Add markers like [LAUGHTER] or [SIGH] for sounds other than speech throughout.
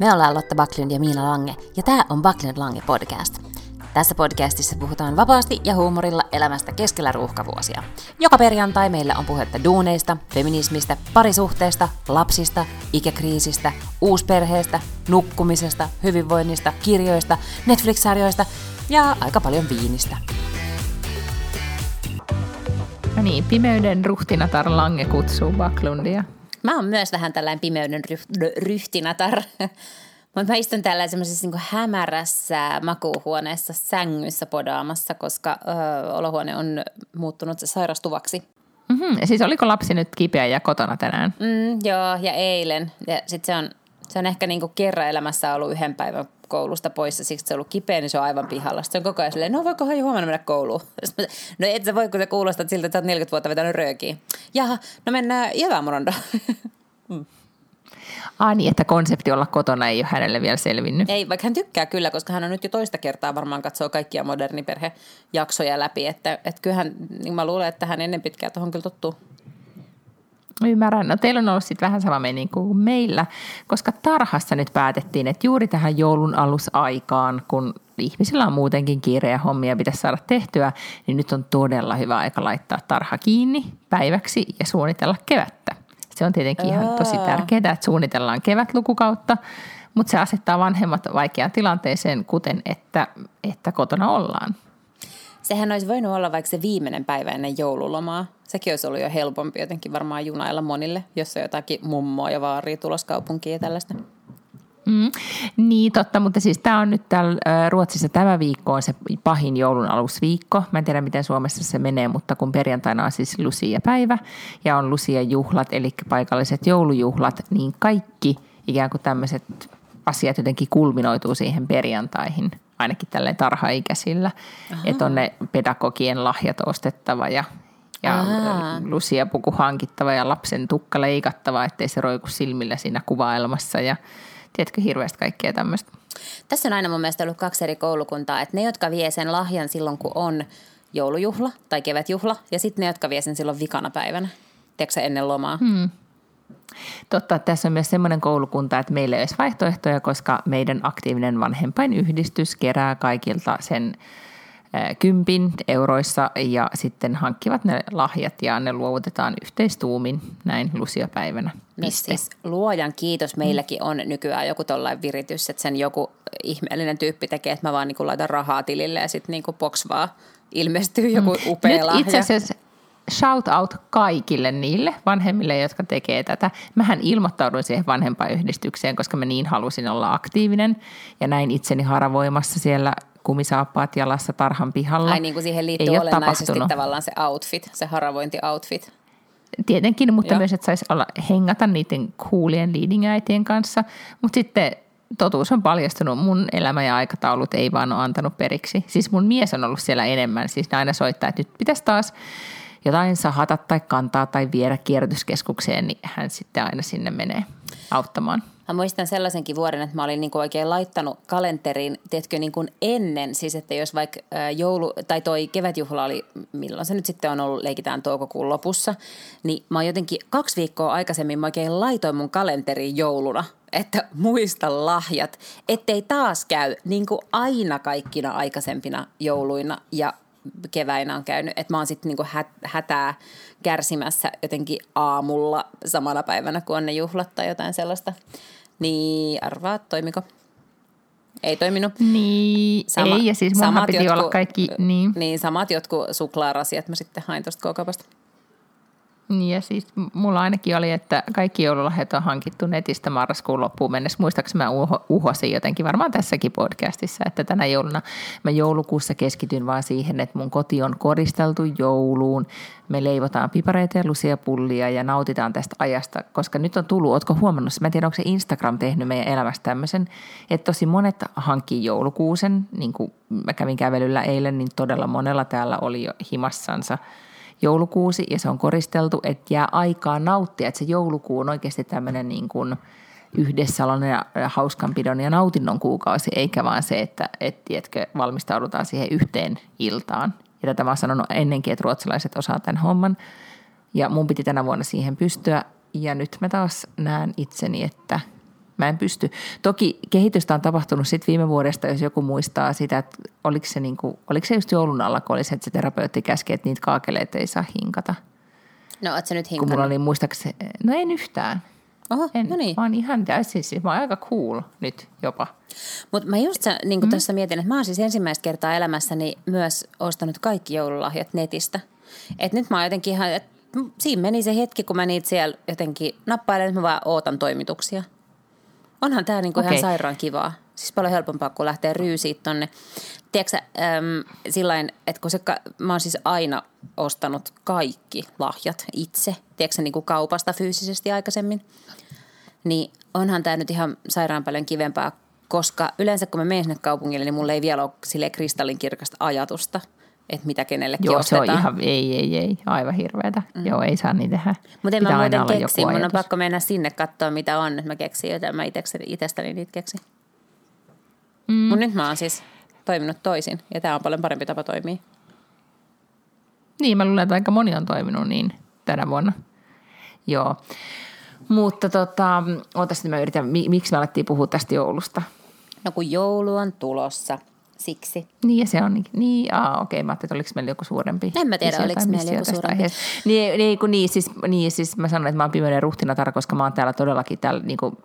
Me ollaan Lotta Backlund ja Miina Lange, ja tämä on Backlund Lange podcast. Tässä podcastissa puhutaan vapaasti ja huumorilla elämästä keskellä ruuhkavuosia. Joka perjantai meillä on puhetta duuneista, feminismistä, parisuhteesta, lapsista, ikäkriisistä, uusperheestä, nukkumisesta, hyvinvoinnista, kirjoista, Netflix-sarjoista ja aika paljon viinistä. No niin, pimeyden ruhtinatar Lange kutsuu Backlundia. Mä oon myös vähän tällainen pimeyden ryh- ryhtinatar. [LAUGHS] Mutta mä istun täällä semmoisessa niin hämärässä makuuhuoneessa sängyssä podaamassa, koska ö, olohuone on muuttunut sairastuvaksi. Mm-hmm. Siis oliko lapsi nyt kipeä ja kotona tänään? Mm, joo, ja eilen. Ja sit se on, se on ehkä niin kerran elämässä ollut yhden päivän koulusta poissa, siksi se on ollut kipeä, niin se on aivan pihalla. Sitten se on koko ajan silleen, no voikohan jo huomenna mennä kouluun? [LAUGHS] no et sä voi, kun sä kuulostat siltä, että sä oot 40 vuotta vetänyt röökiin. Jaha, no mennään Jävämurondo. [LAUGHS] mm. Ah niin, että konsepti olla kotona ei ole hänelle vielä selvinnyt. Ei, vaikka hän tykkää kyllä, koska hän on nyt jo toista kertaa varmaan katsoo kaikkia moderniperhejaksoja läpi. Että, että kyllähän, niin mä luulen, että hän ennen pitkää tuohon kyllä tottuu. Ymmärrän. No teillä on ollut sitten vähän sama meni kuin meillä, koska tarhassa nyt päätettiin, että juuri tähän joulun alusaikaan, kun ihmisillä on muutenkin kiire ja hommia pitäisi saada tehtyä, niin nyt on todella hyvä aika laittaa tarha kiinni päiväksi ja suunnitella kevättä. Se on tietenkin ihan tosi tärkeää, että suunnitellaan kevätlukukautta, mutta se asettaa vanhemmat vaikeaan tilanteeseen, kuten että, että kotona ollaan. Sehän olisi voinut olla vaikka se viimeinen päivä ennen joululomaa. Sekin olisi ollut jo helpompi jotenkin varmaan junailla monille, jos on jotakin mummoa ja vaaria tulossa kaupunkiin ja tällaista. Mm, niin totta, mutta siis tämä on nyt täällä Ruotsissa tämä viikko on se pahin joulun alusviikko. Mä en tiedä, miten Suomessa se menee, mutta kun perjantaina on siis Lucia-päivä ja on Lucia-juhlat, eli paikalliset joulujuhlat, niin kaikki ikään kuin tämmöiset asiat jotenkin kulminoituu siihen perjantaihin, ainakin tälleen tarhaikäisillä. Että on ne pedagogien lahjat ostettava ja ja lusia-puku hankittava ja lapsen tukka leikattava, ettei se roiku silmillä siinä kuvailmassa ja tiedätkö, hirveästi kaikkea tämmöistä. Tässä on aina mun mielestä ollut kaksi eri koulukuntaa, että ne, jotka vie sen lahjan silloin, kun on joulujuhla tai kevätjuhla, ja sitten ne, jotka vie sen silloin vikana päivänä, tiedätkö ennen lomaa. Hmm. Totta, tässä on myös semmoinen koulukunta, että meillä ei olisi vaihtoehtoja, koska meidän aktiivinen vanhempainyhdistys kerää kaikilta sen kympin euroissa ja sitten hankkivat ne lahjat ja ne luovutetaan yhteistuumin näin lusiapäivänä. No siis luojan kiitos, meilläkin on nykyään joku tollainen viritys, että sen joku ihmeellinen tyyppi tekee, että mä vaan niin laitan rahaa tilille ja sitten niin box vaan ilmestyy joku mm. upea Nyt lahja. itse asiassa shout out kaikille niille vanhemmille, jotka tekee tätä. Mähän ilmoittauduin siihen vanhempaiyhdistykseen, koska mä niin halusin olla aktiivinen ja näin itseni haravoimassa siellä kumisaappaat jalassa tarhan pihalla. Ai niin kuin siihen liittyy Ei olennaisesti tapahtunut. tavallaan se outfit, se haravointi-outfit. Tietenkin, mutta Joo. myös, että saisi olla hengata niiden coolien leading kanssa. Mutta sitten totuus on paljastunut, mun elämä ja aikataulut ei vaan ole antanut periksi. Siis mun mies on ollut siellä enemmän, siis ne aina soittaa, että nyt pitäisi taas jotain sahata tai kantaa tai viedä kierrätyskeskukseen, niin hän sitten aina sinne menee auttamaan. Mä muistan sellaisenkin vuoden, että mä olin niin oikein laittanut kalenteriin, tiedätkö, niin kuin ennen, siis että jos vaikka joulu, tai toi kevätjuhla oli, milloin se nyt sitten on ollut, leikitään toukokuun lopussa, niin mä jotenkin kaksi viikkoa aikaisemmin mä oikein laitoin mun kalenteriin jouluna, että muista lahjat, ettei taas käy niin kuin aina kaikkina aikaisempina jouluina ja keväinä on käynyt, että mä oon sitten niinku hätää kärsimässä jotenkin aamulla samana päivänä, kun on ne juhlat tai jotain sellaista. Niin arvaa, toimiko? Ei toiminut. Niin, Sama, ei, ja siis samat piti jotkut, olla kaikki, niin. Niin, samat jotkut suklaarasiat mä sitten hain tuosta K-kaupasta. Niin ja siis mulla ainakin oli, että kaikki joululahjat on hankittu netistä marraskuun loppuun mennessä. Muistaakseni mä uho, uhosin jotenkin varmaan tässäkin podcastissa, että tänä jouluna mä joulukuussa keskityn vaan siihen, että mun koti on koristeltu jouluun. Me leivotaan pipareita ja lusia pullia ja nautitaan tästä ajasta, koska nyt on tullut, ootko huomannut, mä en tiedä onko se Instagram tehnyt meidän elämästä tämmöisen, että tosi monet hankkii joulukuusen, niin kuin mä kävin kävelyllä eilen, niin todella monella täällä oli jo himassansa – joulukuusi ja se on koristeltu, että jää aikaa nauttia, että se joulukuu on oikeasti tämmöinen niin kuin yhdessäolon ja hauskanpidon ja nautinnon kuukausi, eikä vaan se, että et, tiedätkö, valmistaudutaan siihen yhteen iltaan. Ja tätä mä oon sanonut ennenkin, että ruotsalaiset osaa tämän homman. Ja mun piti tänä vuonna siihen pystyä. Ja nyt mä taas näen itseni, että Mä en pysty. Toki kehitystä on tapahtunut sitten viime vuodesta, jos joku muistaa sitä, että oliko se, niinku, oliko se just joulun alla, kun oli se, että se terapeutti käski, että niitä kaakeleita ei saa hinkata. No, oot sä nyt Kun hinkannut? mulla oli muistaakseni, no en yhtään. Oho, En, no niin. Mä oon ihan täysin, siis mä oon aika cool nyt jopa. Mutta mä just niin mm. tässä mietin, että mä oon siis ensimmäistä kertaa elämässäni myös ostanut kaikki joululahjat netistä. Et nyt mä oon jotenkin ihan, et siinä meni se hetki, kun mä niitä siellä jotenkin nappailen, että mä vaan ootan toimituksia. Onhan tää niinku ihan Okei. sairaan kivaa. Siis paljon helpompaa, kun lähtee ryysiin tonne. Tiedätkö sä, äm, sillain, että kun se, ka- mä oon siis aina ostanut kaikki lahjat itse. Tiedätkö sä, niin kuin kaupasta fyysisesti aikaisemmin? Niin onhan tämä nyt ihan sairaan paljon kivempaa, koska yleensä kun mä menen sinne kaupungille, niin mulla ei vielä ole sille kristallinkirkasta ajatusta, että mitä kenellekin Joo, se ostetaan. on ihan, ei, ei, ei, aivan hirveätä. Mm. Joo, ei saa niin tehdä. Mutta en mä muuten keksi, mun on pakko mennä sinne katsoa mitä on, että mä keksin jotain, mä itsestäni niitä keksin. Mm. Mutta nyt mä oon siis toiminut toisin ja tämä on paljon parempi tapa toimia. Niin, mä luulen, että aika moni on toiminut niin tänä vuonna. Joo. Mutta tota, ootas mä yritän, mi- miksi me alettiin puhua tästä joulusta? No kun joulu on tulossa, siksi. Niin, ja se on niin, niin aa, okei, mä ajattelin, että oliko meillä joku suurempi. En mä tiedä, oliko meillä joku suurempi. aiheesta. Niin, niin, kun niin, siis, niin, siis mä sanon, että mä oon pimeyden ruhtinatar, koska mä oon täällä todellakin täällä niin kuin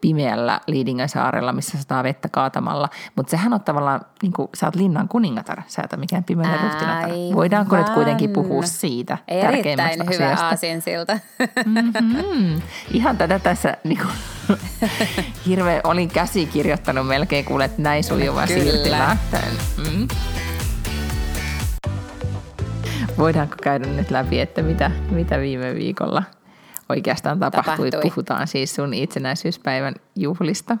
pimeällä Liidingän saarella, missä sataa vettä kaatamalla. Mutta sehän on tavallaan, niin kuin, sä oot linnan kuningatar, sä et ole mikään pimeyden ruhtinatar. Voidaanko nyt kuitenkin puhua siitä tärkeimmästä Erittäin hyvä asiasta? aasinsilta. Mm, ihan tätä tässä niin kuin, [LAUGHS] hirveä, olin käsikirjoittanut melkein kuule, että näin sujuva siirtymä. Tän, mm. Voidaanko käydä nyt läpi, että mitä, mitä viime viikolla oikeastaan tapahtui? Tapahtui. Puhutaan siis sun itsenäisyyspäivän juhlista.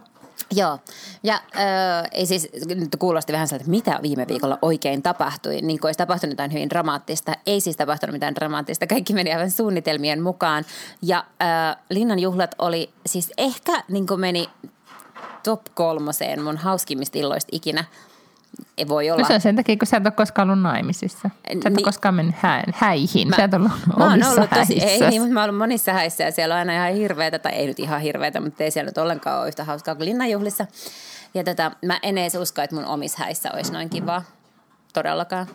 Joo, ja äh, ei siis, nyt kuulosti vähän sieltä, että mitä viime viikolla oikein tapahtui. Niin kuin olisi tapahtunut jotain hyvin dramaattista. Ei siis tapahtunut mitään dramaattista, kaikki meni aivan suunnitelmien mukaan. Ja äh, Linnan juhlat oli siis ehkä niin kuin meni top kolmoseen mun hauskimmista illoista ikinä. Ei voi olla. No se on sen takia, kun sä et ole koskaan ollut naimisissa. Sä et ole Niin. koskaan mennyt hä- häihin. Mä, sä et ollut Mä oon ollut tosi, ei niin, mutta mä oon ollut monissa häissä ja siellä on aina ihan hirveätä, tai ei nyt ihan hirveätä, mutta ei siellä nyt ollenkaan ole yhtä hauskaa kuin linnanjuhlissa. Ja tätä, mä en edes usko, että mun omissa häissä olisi noin kivaa. Todellakaan.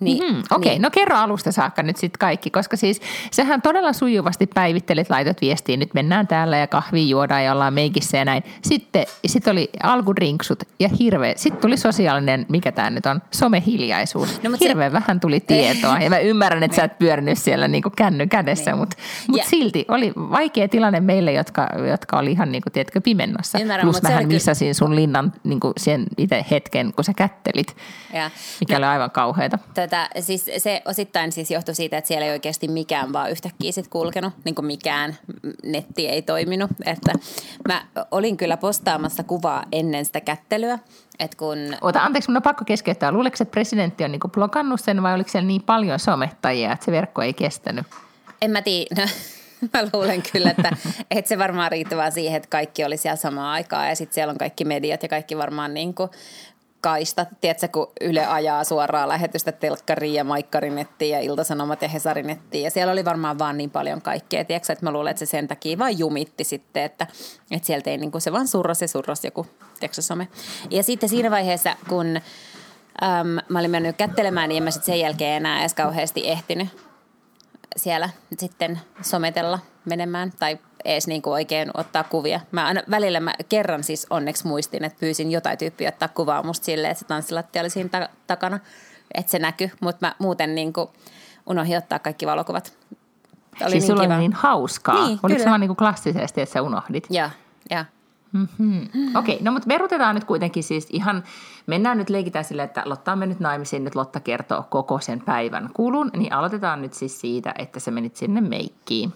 Niin, Hmm, Okei, okay, niin. no kerro alusta saakka nyt sitten kaikki, koska siis sähän todella sujuvasti päivittelit, laitot viestiin, nyt mennään täällä ja kahvi juodaan ja ollaan meikissä ja näin. Sitten sit oli alkudrinksut ja hirveä, sitten tuli sosiaalinen, mikä tämä nyt on, somehiljaisuus. No, No, mut se- Hirveän vähän tuli tietoa ja mä ymmärrän, että sä et pyörinyt siellä niinku känny kädessä, Niin. mutta mut Ja- silti oli vaikea tilanne meille, jotka, jotka oli ihan niinku, tiedätkö, pimennossa. Ymmärrän, Plus mähän missasin sun linnan niinku, sen itse hetken, kun sä kättelit, Ja, mikä oli aivan kauheata. Tätä, siis se osittain siis johtui siitä, että siellä ei oikeasti mikään vaan yhtäkkiä sit kulkenut, niin kuin mikään netti ei toiminut. Että mä olin kyllä postaamassa kuvaa ennen sitä kättelyä, että kun Ota, anteeksi, mun on pakko keskeyttää. Luuleeko, että presidentti on niinku blokannut sen vai oliko siellä niin paljon somettajia, että se verkko ei kestänyt? En mä tiedä. [LAUGHS] Mä luulen kyllä, että, että se varmaan riittää vaan siihen, että kaikki oli siellä samaan aikaan ja sitten siellä on kaikki mediat ja kaikki varmaan niin kuin kaistat. Tiedätkö, kun Yle ajaa suoraa lähetystä telkkariin ja maikkarinettiin ja iltasanomat ja hesarinettiin ja siellä oli varmaan vaan niin paljon kaikkea. Tiedätkö, että mä luulen, että se sen takia vaan jumitti sitten, että, että sieltä ei niin kuin se vaan surras ja surras joku, tiedätkö, some. Ja sitten siinä vaiheessa, kun äm, mä olin mennyt kättelemään, niin en mä sitten sen jälkeen enää edes kauheasti ehtinyt siellä sitten sometella menemään tai edes niin kuin oikein ottaa kuvia. Mä aina, välillä mä kerran siis onneksi muistin, että pyysin jotain tyyppiä ottaa kuvaa musta silleen, että se tanssilattia oli siinä ta- takana, että se näkyy, mutta mä muuten niin kuin unohdin ottaa kaikki valokuvat. Oli siis niin sulla kiva. oli niin hauskaa. Niin, Oliko kyllä. se vaan niinku klassisesti, että sä unohdit? Ja, ja. Mm. Okei, okay, no mutta verutetaan nyt kuitenkin siis ihan, mennään nyt leikitään sille, että Lotta on mennyt naimisiin, nyt Lotta kertoo koko sen päivän kulun, niin aloitetaan nyt siis siitä, että sä menit sinne meikkiin.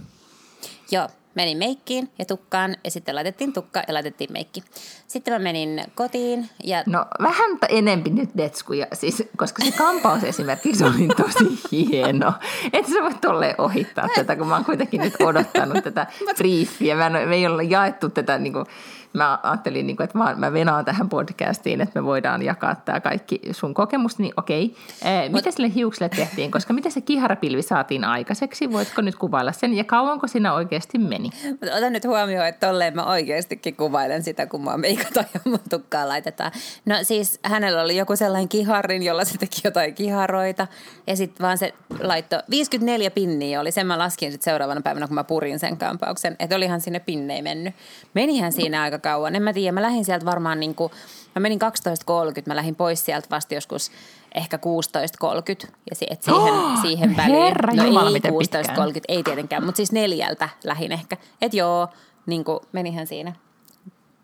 Joo, menin meikkiin ja tukkaan ja sitten laitettiin tukka ja laitettiin meikki. Sitten mä menin kotiin ja No vähän enempi nyt detskuja, siis, koska se kampaus esimerkiksi oli tosi hieno. Että sä voit tolleen ohittaa tätä, kun mä oon kuitenkin nyt odottanut tätä [LAUGHS] briefiä. Mä en, me ei olla jaettu tätä niin kuin, mä ajattelin, niin kuin, että vaan mä venaan tähän podcastiin, että me voidaan jakaa tämä kaikki sun kokemus, niin okei. Mut, mitä sille hiukselle tehtiin, koska miten se kiharapilvi saatiin aikaiseksi? Voitko nyt kuvailla sen ja kauanko siinä oikeasti meni? Mutta otan nyt huomioon, että tolleen mä oikeastikin kuvailen sitä, kun mä meikataan ja mun tukkaa laitetaan. No siis hänellä oli joku sellainen kiharin, jolla se teki jotain kiharoita ja sitten vaan se laitto 54 pinniä oli, sen mä laskin sitten seuraavana päivänä, kun mä purin sen kampauksen, että olihan sinne pinnei mennyt. Menihän siinä aika kauan, en mä tiedä, mä lähdin sieltä varmaan niin kuin, mä menin 12.30, mä lähdin pois sieltä vasta joskus ehkä 16.30 ja si- et siihen, oh, [GASPS] siihen väliin. Herra no Jumala, ei miten 16.30, pitkään. ei tietenkään, mutta siis neljältä lähin ehkä. Että joo, niin kuin menihän siinä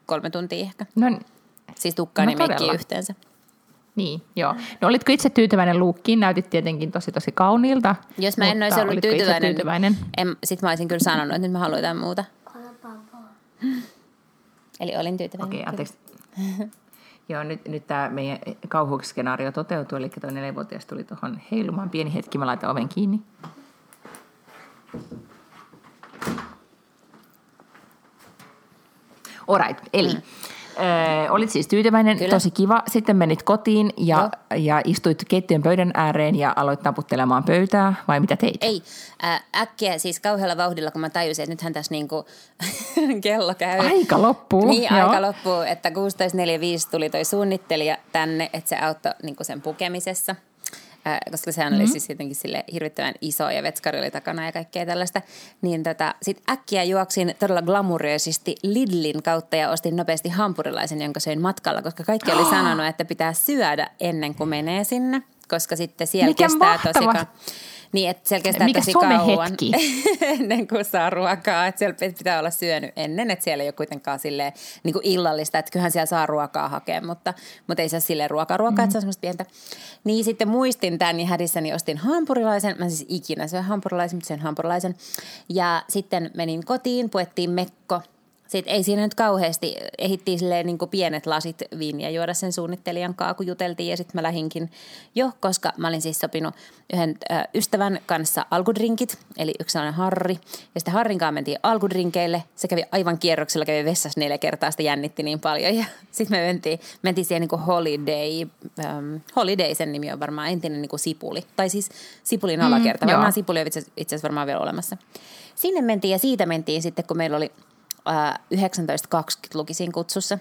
kolme tuntia ehkä. No, Siis tukkaan No ja todella. yhteensä. niin, joo. No olitko itse tyytyväinen luukkiin? Näytit tietenkin tosi tosi kauniilta. Jos mä en olisi ollut tyytyväinen, tyytyväinen? En, sit mä olisin kyllä sanonut, että nyt mä haluan jotain muuta. [LAUGHS] Eli olin tyytyväinen. Okei, anteeksi. Joo, nyt, nyt tämä meidän kauhuskenaario toteutui, eli tuo neljävuotias tuli tuohon heilumaan. Pieni hetki, mä laitan oven kiinni. Alright, eli mm. Ö, olit siis tyytyväinen, Kyllä. tosi kiva. Sitten menit kotiin ja, ja istuit keittiön pöydän ääreen ja aloit taputtelemaan pöytää, vai mitä teit? Ei, ää, äkkiä siis kauhealla vauhdilla, kun mä tajusin, että nythän tässä niinku [LAUGHS] kello käy. Aika loppuu. Niin, joo. aika loppuu, että 16.45 tuli toi suunnittelija tänne, että se auttoi niinku sen pukemisessa. Ää, koska sehän Mhm. oli siis jotenkin sille hirvittävän iso ja vetskari oli takana ja kaikkea tällaista. Niin tota, sit äkkiä juoksin todella glamuröisesti Lidlin kautta ja ostin nopeasti hampurilaisen, jonka söin matkalla, koska kaikki oli [GASPS] sanonut, että pitää syödä ennen kuin menee sinne, koska sitten siellä Mikä kestää tosi mahtava. kauan. Niin, että siellä kestää Mikä tosi kauan [LAUGHS] ennen kuin saa ruokaa. Että siellä pitää olla syönyt ennen, että siellä ei ole kuitenkaan silleen, niin kuin illallista, että kyllähän siellä saa ruokaa hakea, mutta, mutta ei saa silleen ruokaa ruokaa, mm. että se on semmoista pientä. Niin sitten muistin tämän ja hädissäni ostin hampurilaisen. Mä siis ikinä syön hampurilaisen, mutta sen hampurilaisen. Ja sitten menin kotiin, puettiin mekko. Sitten ei siinä nyt kauheasti, ehittiin silleen niin kuin pienet lasit viiniä juoda sen suunnittelijan kanssa, kun juteltiin ja sitten mä lähinkin jo, koska mä olin siis sopinut yhden ö, ystävän kanssa alkudrinkit, eli yksi sellainen Harri. Ja sitten Harrin kanssa mentiin alkudrinkeille, se kävi aivan kierroksella, kävi vessassa neljä kertaa, sitä jännitti niin paljon. Ja sitten me mentiin, mentiin siihen niin kuin Holiday, ähm, Holiday sen nimi on varmaan entinen niin kuin Sipuli, tai siis Sipulin alakerta, joo. varmaan Sipuli on itse asiassa varmaan vielä olemassa. Sinne mentiin ja siitä mentiin sitten, kun meillä oli ää, 19.20 luki siinä kutsussa,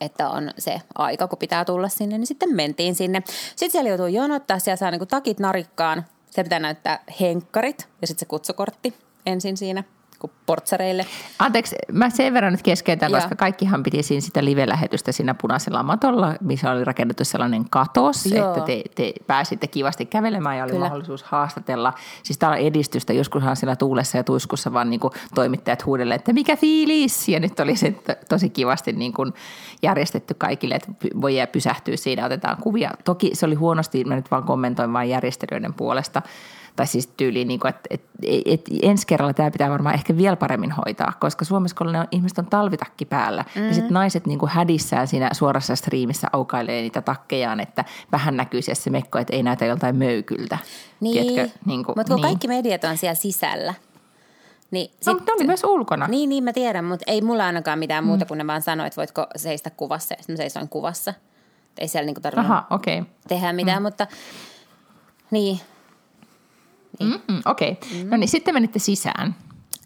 että on se aika, kun pitää tulla sinne, niin sitten mentiin sinne. Sitten siellä joutuu jonottaa, siellä saa niinku takit narikkaan, siellä pitää näyttää henkkarit ja sitten se kutsukortti ensin siinä, kun portsareille. Anteeksi, mä sen verran nyt keskeytän, koska kaikkihan piti siinä sitä live-lähetystä siinä punaisella matolla, missä oli rakennettu sellainen katos, Joo. että te, te pääsitte kivasti kävelemään ja oli Kyllä. mahdollisuus haastatella. Siis täällä on edistystä, joskushan siellä tuulessa ja tuiskussa vaan niin kuin toimittajat huudelleen, että mikä fiilis! Ja nyt oli se to- tosi kivasti niin kuin järjestetty kaikille, että voi jää pysähtyä siinä, otetaan kuvia. Toki se oli huonosti, mä nyt vaan kommentoin vain järjestelijöiden puolesta, tai siis tyyliin, niin kuin, että, että, että ensi kerralla tämä pitää varmaan ehkä vielä paremmin hoitaa, koska Suomessa kun ne on, ihmiset on talvitakki päällä, mm-hmm. ja sitten naiset niin kuin hädissään siinä suorassa striimissä aukailee niitä takkejaan, että vähän näkyy siellä se mekko, että ei näytä joltain möykyltä. Niin, Tiedätkö, niin kuin, mutta kun niin. kaikki mediat on siellä sisällä. Niin No, mutta ne oli myös ulkona. Niin, niin mä tiedän, mutta ei mulla ainakaan mitään muuta, kun ne vaan sanoi, että voitko seistä kuvassa. Sitten mä seisoin kuvassa. Ei siellä niinku tarvinnut Aha. Okay. tehdä mitään, mm. mutta niin. Mm, okei. Okay. No niin, sitten menitte sisään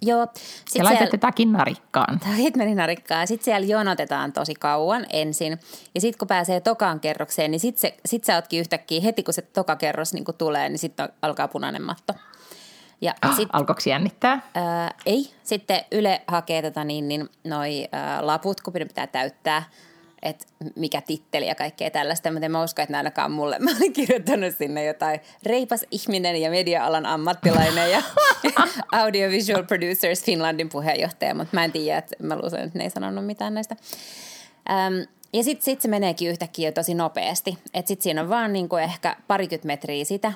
Joo, ja sitten laitatte siellä, takin narikkaan. [LAUGHS] Takit meni narikkaan. Sitten siellä jonotetaan tosi kauan ensin. Ja sitten kun pääsee tokaan kerrokseen, niin sitten sit sä ootkin yhtäkkiä, heti kun se toka kerros niin tulee, niin sitten alkaa punainen matto. Ja Ah, sit, alkoiko jännittää? Ää, ei. Sitten Yle hakee tota niin, niin noi ää, laput, kun pitää täyttää, että mikä titteli ja kaikkea tällaista. Mutta en mä usko, että ne ainakaan mulle. Mä olin kirjoittanut sinne jotain reipas ihminen ja media-alan ammattilainen ja [LAUGHS] Audiovisual Producers Finlandin puheenjohtaja, mutta mä en tiedä, että mä luulen, että ne ei sanonut mitään näistä. Äm, ja sitten sit se meneekin yhtäkkiä jo tosi nopeasti. Että sitten siinä on vaan niinku ehkä parikymmentä metriä sitä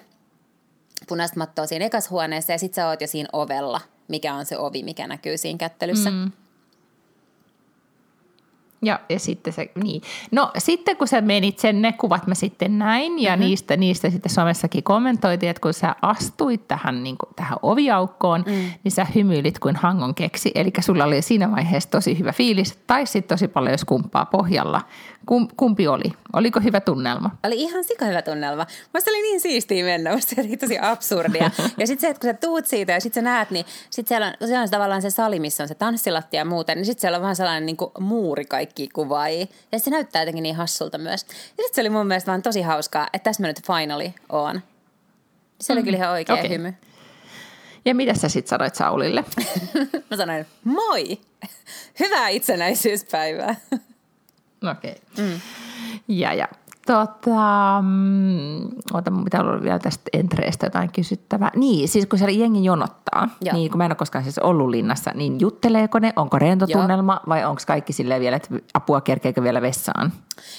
punaista mattoa siinä ekas huoneessa ja sitten sä oot jo siinä ovella, mikä on se ovi, mikä näkyy siinä kättelyssä. Mm. Ja, ja sitten se, niin. No sitten kun sä menit sen, ne kuvat mä sitten näin ja mm-hmm. niistä, niistä sitten somessakin kommentoitiin, että kun sä astuit tähän, niin kuin, tähän oviaukkoon, mm. niin sä hymyilit kuin hangon keksi. Eli sulla oli siinä vaiheessa tosi hyvä fiilis tai sitten tosi paljon skumpaa pohjalla. Kum, kumpi oli? Oliko hyvä tunnelma? Oli ihan sika hyvä tunnelma. Musta oli niin siistiä mennä, musta oli tosi absurdia. [LAUGHS] ja sitten se, että kun sä tuut siitä ja sitten sä näet, niin sitten siellä on, siellä on tavallaan se sali, missä on se tanssilattia ja muuten, niin sitten siellä on vähän sellainen niin kuin muuri kaikki kuvaajia. Ja se näyttää jotenkin niin hassulta myös. Ja sitten se oli mun mielestä vaan tosi hauskaa, että tässä mä nyt finali on. Se oli mm. kyllä ihan oikea okay. hymy. Ja mitä sä sitten sanoit Saulille? [LAUGHS] mä sanoin, moi! Hyvää itsenäisyyspäivää! Okei. Okay. Mm. Ja, ja Tota, mm, ota, mitä on vielä tästä entreestä jotain kysyttävää. Niin, siis kun siellä jengi jonottaa, Joo. niin kun mä en ole koskaan siis ollut linnassa, niin jutteleeko ne, onko rentotunnelma Joo. vai onko kaikki silleen vielä, että apua kerkeekö vielä vessaan?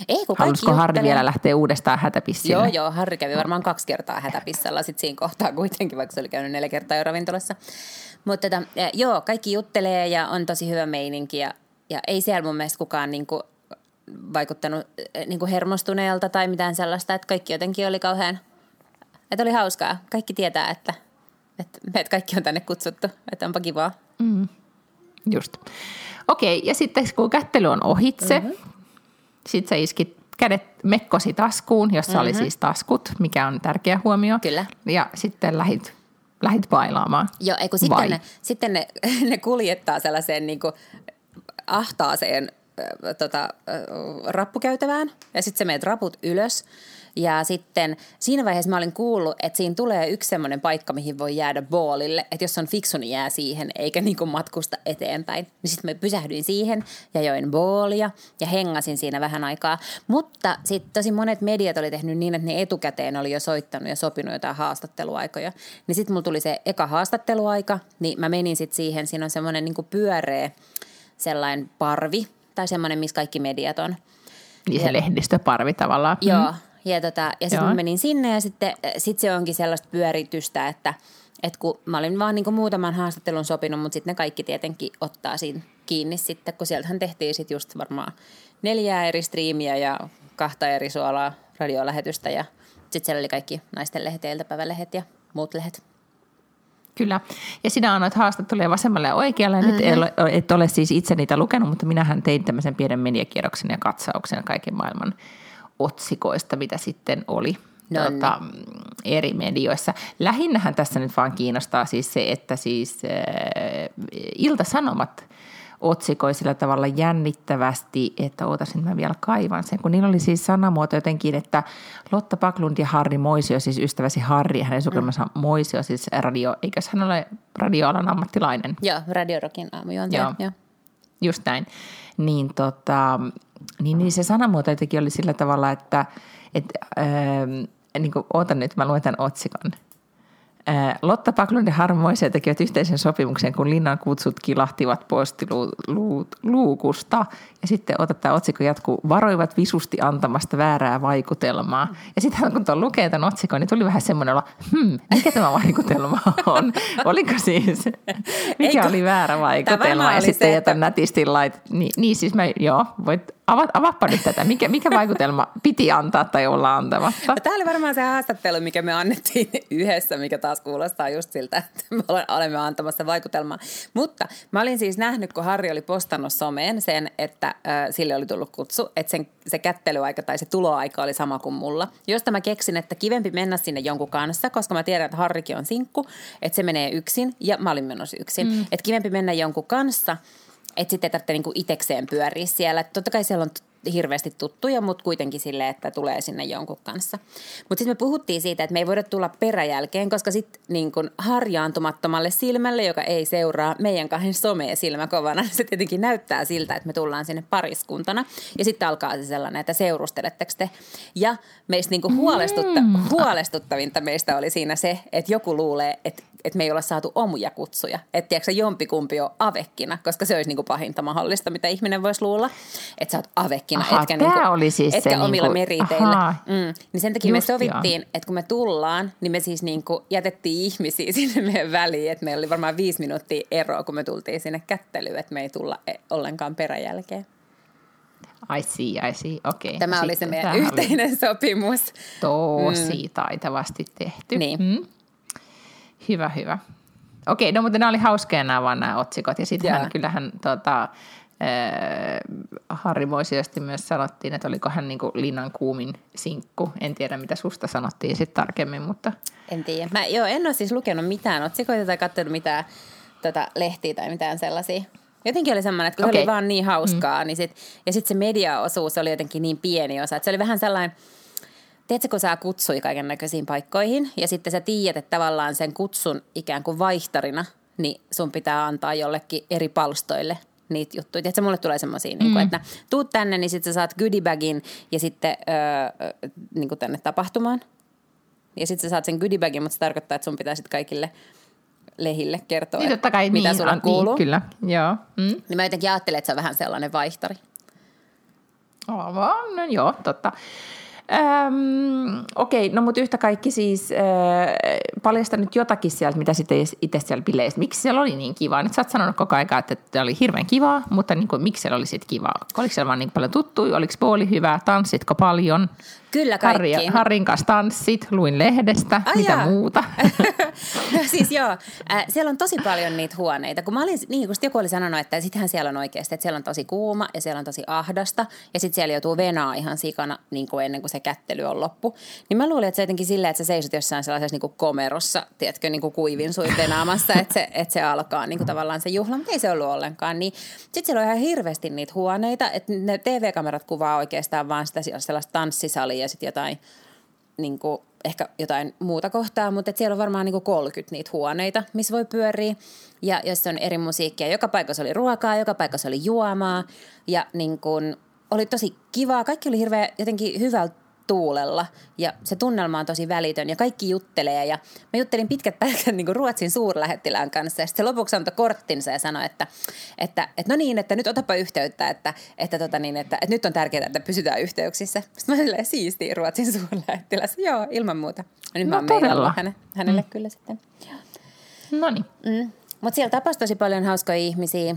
Ei, kun kaikki Harri vielä lähteä uudestaan hätäpissille? Joo, joo, Harri kävi varmaan kaksi kertaa hätäpissalla sitten siinä kohtaa kuitenkin, vaikka se oli käynyt neljä kertaa jo ravintolassa. Mutta tota, joo, kaikki juttelee ja on tosi hyvä meininki ja, ja ei siellä mun mielestä kukaan niinku vaikuttanut eh, niin kuin hermostuneelta tai mitään sellaista, että kaikki jotenkin oli kauhean, että oli hauskaa. Kaikki tietää, että, että meidät kaikki on tänne kutsuttu, että onpa kivaa. Mm. Just. Okei, ja sitten kun kättely on ohitse, mm-hmm. sitten sä iskit kädet mekkosi taskuun, jossa mm-hmm. oli siis taskut, mikä on tärkeä huomio. Kyllä. Ja sitten lähit, lähit bailaamaan. Joo, ei kun sitten, ne, sitten ne, [LAUGHS] ne kuljettaa sellaiseen niin kuin ahtaaseen tota, rappukäytävään ja sitten sä meet raput ylös. Ja sitten siinä vaiheessa mä olin kuullut, että siinä tulee yksi semmoinen paikka, mihin voi jäädä boolille. Että jos on fiksu, niin jää siihen, eikä niin kuin matkusta eteenpäin. Niin sitten mä pysähdyin siihen ja join boolia ja hengasin siinä vähän aikaa. Mutta sitten tosi monet mediat oli tehnyt niin, että ne etukäteen oli jo soittanut ja sopinut jotain haastatteluaikoja. Niin sitten mulla tuli se eka haastatteluaika, niin mä menin sitten siihen. Siinä on semmoinen niin pyöreä sellainen parvi, tai semmoinen, missä kaikki mediat on. Niin se lehdistöparvi tavallaan. Mm. Joo, ja, tota, ja sitten mä menin sinne ja sitten sit se onkin sellaista pyöritystä, että et kun mä olin vaan niin muutaman haastattelun sopinut, mutta sitten ne kaikki tietenkin ottaa siinä kiinni sitten, kun sieltähän tehtiin sitten just varmaan neljää eri striimiä ja kahta eri suolaa radiolähetystä ja sitten siellä oli kaikki naisten lehdet ja iltapäivälehdet ja muut lehdet. Kyllä. Ja sinä annoit haastatteluja vasemmalle ja oikealle. Mm-hmm. Nyt et ole siis itse niitä lukenut, mutta minähän tein tämmöisen pienen mediakierroksen ja katsauksen kaiken maailman otsikoista, mitä sitten oli no, tuota, eri medioissa. Lähinnähän tässä nyt vaan kiinnostaa siis se, että siis äh, Ilta-Sanomat otsikoi sillä tavalla jännittävästi, että ootasin mä vielä kaivan sen, kun niillä oli siis sanamuoto jotenkin, että Lotta Paklund ja Harri Moisio, siis ystäväsi Harri hänen sukelmansa mm. Moisio, siis radio, eikös hän ole radioalan ammattilainen? Joo, radiorokin aamujuontaja, joo. joo. Just näin. Niin, tota, niin, niin se sanamuoto jotenkin oli sillä tavalla, että et, äh, niin kuin, ootan nyt, mä luen tämän otsikon. Lotta Paklund ja Harmoisia tekivät yhteisen sopimuksen, kun linnan kutsut kilahtivat postiluukusta. Ja sitten otetaan otsikko jatkuu, varoivat visusti antamasta väärää vaikutelmaa. Ja sitten kun tuon lukee tämän otsikon, niin tuli vähän semmoinen olla, hmm, mikä tämä vaikutelma on? Oliko siis, mikä Eikö? oli väärä vaikutelma? Ja sitten se, jätän että... nätisti lait. Niin, niin siis mä, joo, voit Ava, avaappa nyt tätä. Mikä, mikä vaikutelma piti antaa tai olla antamatta? Tämä oli varmaan se haastattelu, mikä me annettiin [LAUGHS] yhdessä, mikä taas kuulostaa just siltä, että me olemme antamassa vaikutelmaa. Mutta mä olin siis nähnyt, kun Harri oli postannut someen sen, että äh, sille oli tullut kutsu, että sen, se kättelyaika tai se tuloaika oli sama kuin mulla. Josta mä keksin, että kivempi mennä sinne jonkun kanssa, koska mä tiedän, että Harrikin on sinkku, että se menee yksin ja mä olin menossa yksin. Mm. Että kivempi mennä jonkun kanssa – että sitten ei tarvitse niinku itekseen pyöriä siellä. Totta kai siellä on hirveästi tuttuja, mutta kuitenkin silleen, että tulee sinne jonkun kanssa. Mutta sitten me puhuttiin siitä, että me ei voida tulla peräjälkeen, koska sitten niin kun harjaantumattomalle silmälle, joka ei seuraa meidän kahden somea silmäkovana, [LAUGHS] se tietenkin näyttää siltä, että me tullaan sinne pariskuntana. Ja sitten alkaa se sellainen, että seurusteletteko te. Ja meistä niin kuin huolestutta, mm. huolestuttavinta meistä oli siinä se, että joku luulee, että että me ei olla saatu omuja kutsuja. Että tiedätkö, jompikumpi on avekkina, koska se olisi niin kuin pahinta mahdollista, mitä ihminen voisi luulla. Että sä oot avekkina, Aha, etkä, niin kuin, oli siis etkä omilla niin kuin, meriteillä. Mm. Niin sen takia Just me sovittiin, joo. että kun me tullaan, niin me siis niin kuin jätettiin ihmisiä [LAUGHS] sinne meidän väliin. Että meillä oli varmaan viisi minuuttia eroa, kun me tultiin sinne kättelyyn, että me ei tulla e- ollenkaan peräjälkeen. I see, I see. Okay. Tämä Sitten oli se meidän tämä oli yhteinen sopimus. Tosi taitavasti tehty. Niin. Mm. Hyvä, hyvä. Okei, no mutta nämä oli hauskoja nämä vaan nämä otsikot. Ja sittenhän Jaa. kyllähän tota, äh, Harri Moisiosti myös sanottiin, että oliko hän niinku linnan kuumin sinkku. En tiedä, mitä susta sanottiin sitten tarkemmin, mutta En tiedä. Mä joo, en ole siis lukenut mitään otsikoita tai katsonut mitään tota, lehtiä tai mitään sellaisia. Jotenkin oli semmoinen, että kun okay. se oli vaan niin hauskaa, mm. niin sit, ja sitten se mediaosuus oli jotenkin niin pieni osa. Että se oli vähän sellainen, tiedätkö, kun sä kutsui kaiken näköisiin paikkoihin, ja sitten sä tiedät, että tavallaan sen kutsun ikään kuin vaihtarina, niin sun pitää antaa jollekin eri palstoille niitä juttuja. Tiedätkö, mulle tulee semmoisia, mm. niin että tuut tänne, niin sitten sä saat goodiebagin ja sitten öö, niin kuin tänne tapahtumaan. Ja sitten sä saat sen goodiebagin, mutta se tarkoittaa, että sun pitää sitten kaikille lehille kertoa, niin, totta kai, mitä niin, sulle an- kuuluu. Niin, kyllä, joo. Mm. Niin mä jotenkin ajattelen, että se on vähän sellainen vaihtari. Aivan, no joo, totta. Öm, okei, no mutta yhtä kaikki siis äh, paljasta nyt jotakin sieltä, mitä sitten itse siellä bileissä. Miksi siellä oli niin kivaa? Nyt sä oot sanonut koko ajan, että tämä oli hirveän kivaa, mutta niin kuin, miksi siellä oli sitten kivaa? Oliko siellä vaan niin paljon tuttuja? Oliko puoli hyvää? Tanssitko paljon? Kyllä Harri, kaikki. Harrin kanssa tanssit, luin lehdestä, Ai mitä jaa. muuta. [LAUGHS] no [LAUGHS] siis joo, äh, siellä on tosi paljon niitä huoneita. Kun mä olin, niin kun joku oli sanonut, että sittenhän siellä on oikeasti, että siellä on tosi kuuma ja siellä on tosi ahdasta. Ja sitten siellä joutuu venaa ihan sikana niin kuin ennen kuin se kättely on loppu. Niin mä luulin, että se jotenkin silleen, että sä seisot jossain sellaisessa niin kuin komerossa, tiedätkö, niin kuin kuivin suin venaamassa, että se, että se alkaa niin kuin tavallaan se juhla, mutta ei se ollut ollenkaan. Niin sitten siellä on ihan hirveästi niitä huoneita, että ne TV-kamerat kuvaa oikeastaan vaan sitä sellaista tanssisalia ja sitten jotain niin kuin, ehkä jotain muuta kohtaa, mutta et siellä on varmaan niin kuin 30 niitä huoneita, missä voi pyöriä. Ja jos on eri musiikkia, joka paikassa oli ruokaa, joka paikassa oli juomaa. Ja niin kuin, oli tosi kivaa. Kaikki oli hirveän jotenkin hyvällä tuulella ja se tunnelma on tosi välitön ja kaikki juttelee ja mä juttelin pitkät pätkät niin kuin Ruotsin suurlähettilään kanssa ja sitten se lopuksi antoi korttinsa ja sanoi, että, että, että no niin, että nyt otapa yhteyttä, että, että, tota niin, että, että nyt on tärkeää, että pysytään yhteyksissä. Sitten mä olin siistiä Ruotsin suurlähettiläs. Joo, ilman muuta. Nyt mä No oon mailannut todella. häne, hänelle mm. kyllä sitten. no niin. Mm. Mutta siellä tapasi tosi paljon hauskoja ihmisiä.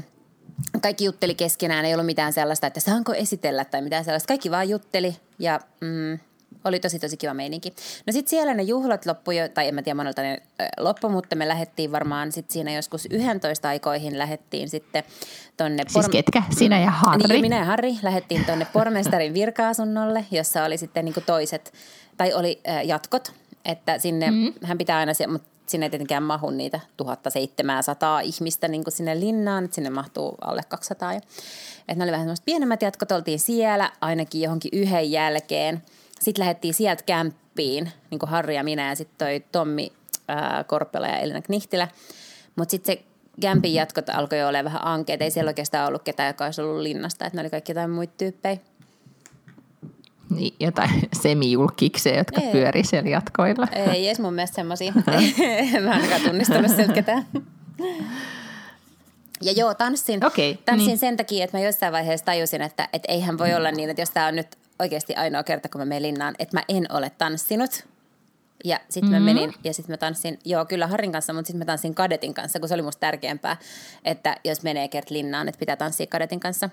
Kaikki jutteli keskenään, ei ollut mitään sellaista, että saanko esitellä tai mitään sellaista. Kaikki vaan jutteli ja mm, oli tosi tosi kiva meininki. No sitten siellä ne juhlat loppu jo, tai en mä tiedä monelta ne loppu, mutta me lähdettiin varmaan sitten siinä joskus 11 aikoihin lähettiin sitten tonne... Siis ketkä? Sinä ja Harri? Niin, minä ja Harri lähdettiin tonne pormestarin virka-asunnolle, jossa oli sitten niinku toiset, tai oli ö, jatkot, että sinne, mm. hän pitää aina, se, mutta sinne ei tietenkään mahu niitä 1700 ihmistä niin sinne linnaan, että sinne mahtuu alle 200. Ja, että ne oli vähän semmoiset pienemmät jatkot, oltiin siellä ainakin johonkin yhden jälkeen. Sitten lähdettiin sieltä kämppiin, niin kuin Harri ja minä ja sitten toi Tommi ää, Korpela ja Elina Knihtilä. Mutta sitten se kämpin jatkot alkoi jo olla vähän ankeet. Ei siellä oikeastaan ollut ketään, joka olisi ollut linnasta, että ne oli kaikki jotain muita tyyppejä. Niin, jotain [LAUGHS] semijulkikseja, jotka Ei. pyörii siellä jatkoilla. Ei edes mun mielestä semmosia. [LAUGHS] en mä ainakaan tunnistanut sieltä ketään. Ja joo, tanssin, Okei, tanssin niin. sen takia, että mä jossain vaiheessa tajusin, että, että eihän voi olla niin, että jos tämä on nyt oikeasti ainoa kerta, kun mä menen linnaan, että mä en ole tanssinut. Ja sitten mä menin ja sitten mä tanssin, joo kyllä Harin kanssa, mutta sitten mä tanssin kadetin kanssa, kun se oli musta tärkeämpää, että jos menee kert linnaan, että pitää tanssia kadetin kanssa.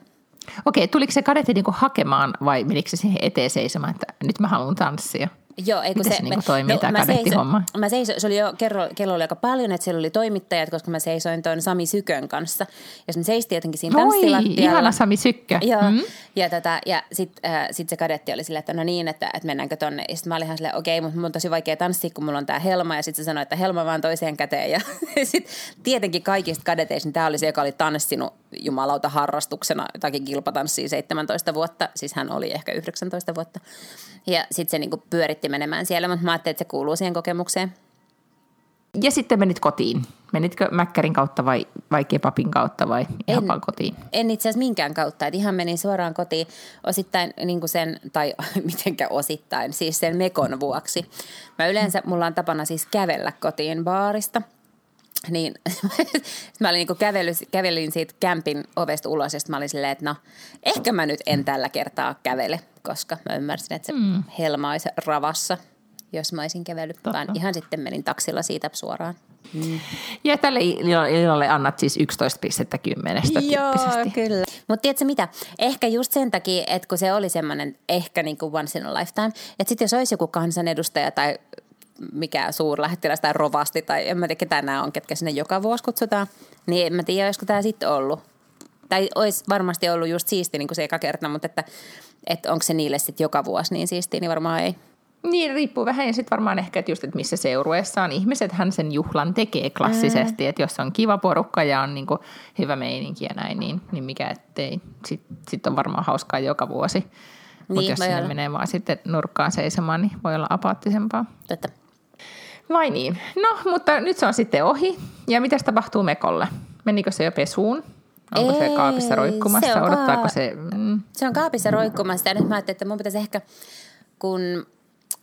Okei, tuliko se kadetti niinku hakemaan vai menikö se siihen eteen seisomaan, että nyt mä haluan tanssia? Joo, ei kun se, se niinku toimii, tää mä kadettihomma? seisoin- Mä seisoin, se oli jo, kello, kello oli aika paljon, että siellä oli toimittajat, koska mä seisoin tuon Sami Sykön kanssa. Ja me seistiin jotenkin siinä Oi, tanssilattialla. ihana Sami Sykkö. Joo, Mm. ja, tota, ja sitten äh, sit se kadetti oli silleen, että no niin, että, että mennäänkö tonne. Ja sitten mä olin ihan silleen, okei, mutta mun on tosi vaikea tanssia, kun mulla on tää helma. Ja sitten se sanoi, että helma vaan toiseen käteen. Ja [LAUGHS] sitten tietenkin kaikista kadeteista, niin tämä oli se, joka oli tanssinut jumalauta harrastuksena jotakin kilpatanssia 17 vuotta. Siis hän oli ehkä 19 vuotta. Ja sitten se niinku pyöritti menemään siellä, mutta mä ajattelin, että se kuuluu siihen kokemukseen. Ja sitten menit kotiin. Menitkö Mäkkärin kautta vai, vai kebabin kautta vai ihan En. vaan kotiin? En itse asiassa minkään kautta, että ihan menin suoraan kotiin osittain niin kuin sen, tai [LAUGHS] mitenkä osittain, siis sen mekon vuoksi. Mä yleensä, mulla on tapana siis kävellä kotiin baarista. Niin [LAUGHS] mä olin niin kävelin, kävelin siitä kämpin ovesta ulos ja mä olin silleen, että no ehkä mä nyt en tällä kertaa kävele, koska mä ymmärsin, että se mm. helma olisi ravassa. jos mä olisin kävellyt, Totta. vaan ihan sitten menin taksilla siitä suoraan. Mm. Ja tälle illalle annat siis 11 pistettä kymmenestä Joo, kyllä. Mutta tiedätkö mitä? Ehkä just sen takia, että kun se oli semmoinen ehkä niin kuin once in a lifetime, että sitten jos olisi joku kansanedustaja tai mikä suurlähettiläs tai rovasti tai en mä tiedä ketä nämä on, ketkä sinne joka vuosi kutsutaan, niin en mä tiedä, olisiko tämä sitten ollut. Tai olisi varmasti ollut just siisti niin kuin se eka kerta, mutta että, että onko se niille sitten joka vuosi niin siistiä, niin varmaan ei. Niin, riippuu vähän ja sitten varmaan ehkä, että just, että missä seurueessa on ihmiset, hän sen juhlan tekee klassisesti, mm. että jos on kiva porukka ja on niin kuin hyvä meininki ja näin, niin, niin mikä ettei, sitten sit on varmaan hauskaa joka vuosi. Niin, Mutta jos sinne olla. menee vaan sitten nurkkaan seisomaan, niin voi olla apaattisempaa. Totta. Vai niin? No, mutta nyt se on sitten ohi. Ja mitä tapahtuu Mekolle? Menikö se jo pesuun? Onko Ei, se kaapissa roikkumassa? Se on Odottaako ka- se? Mm. Se on kaapissa roikkumassa. Ja nyt mä ajattelin, että mun pitäisi ehkä, kun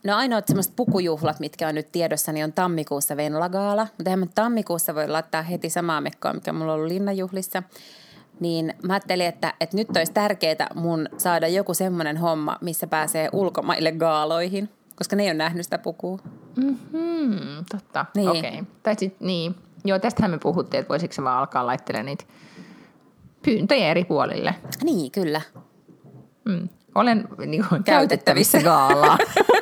No ainoat semmoiset pukujuhlat, mitkä on nyt tiedossa, niin on tammikuussa Venlagaala. Mutta eihän mä tammikuussa voi laittaa heti samaa mekkoa, mikä mulla on ollut linnanjuhlissa. Niin mä ajattelin, että, että nyt olisi tärkeää mun saada joku semmoinen homma, missä pääsee ulkomaille gaaloihin. Koska ne ei ole nähnyt sitä pukua. Mm-hmm, totta, niin. okei. Okay. Tai sit, niin. Joo, tästähän me puhuttiin, että voisiko se vaan alkaa laittelemaan niitä pyyntöjä eri puolille. Niin, kyllä. Mm. Olen niin kuin, käytettävissä [LAUGHS] gaalaa.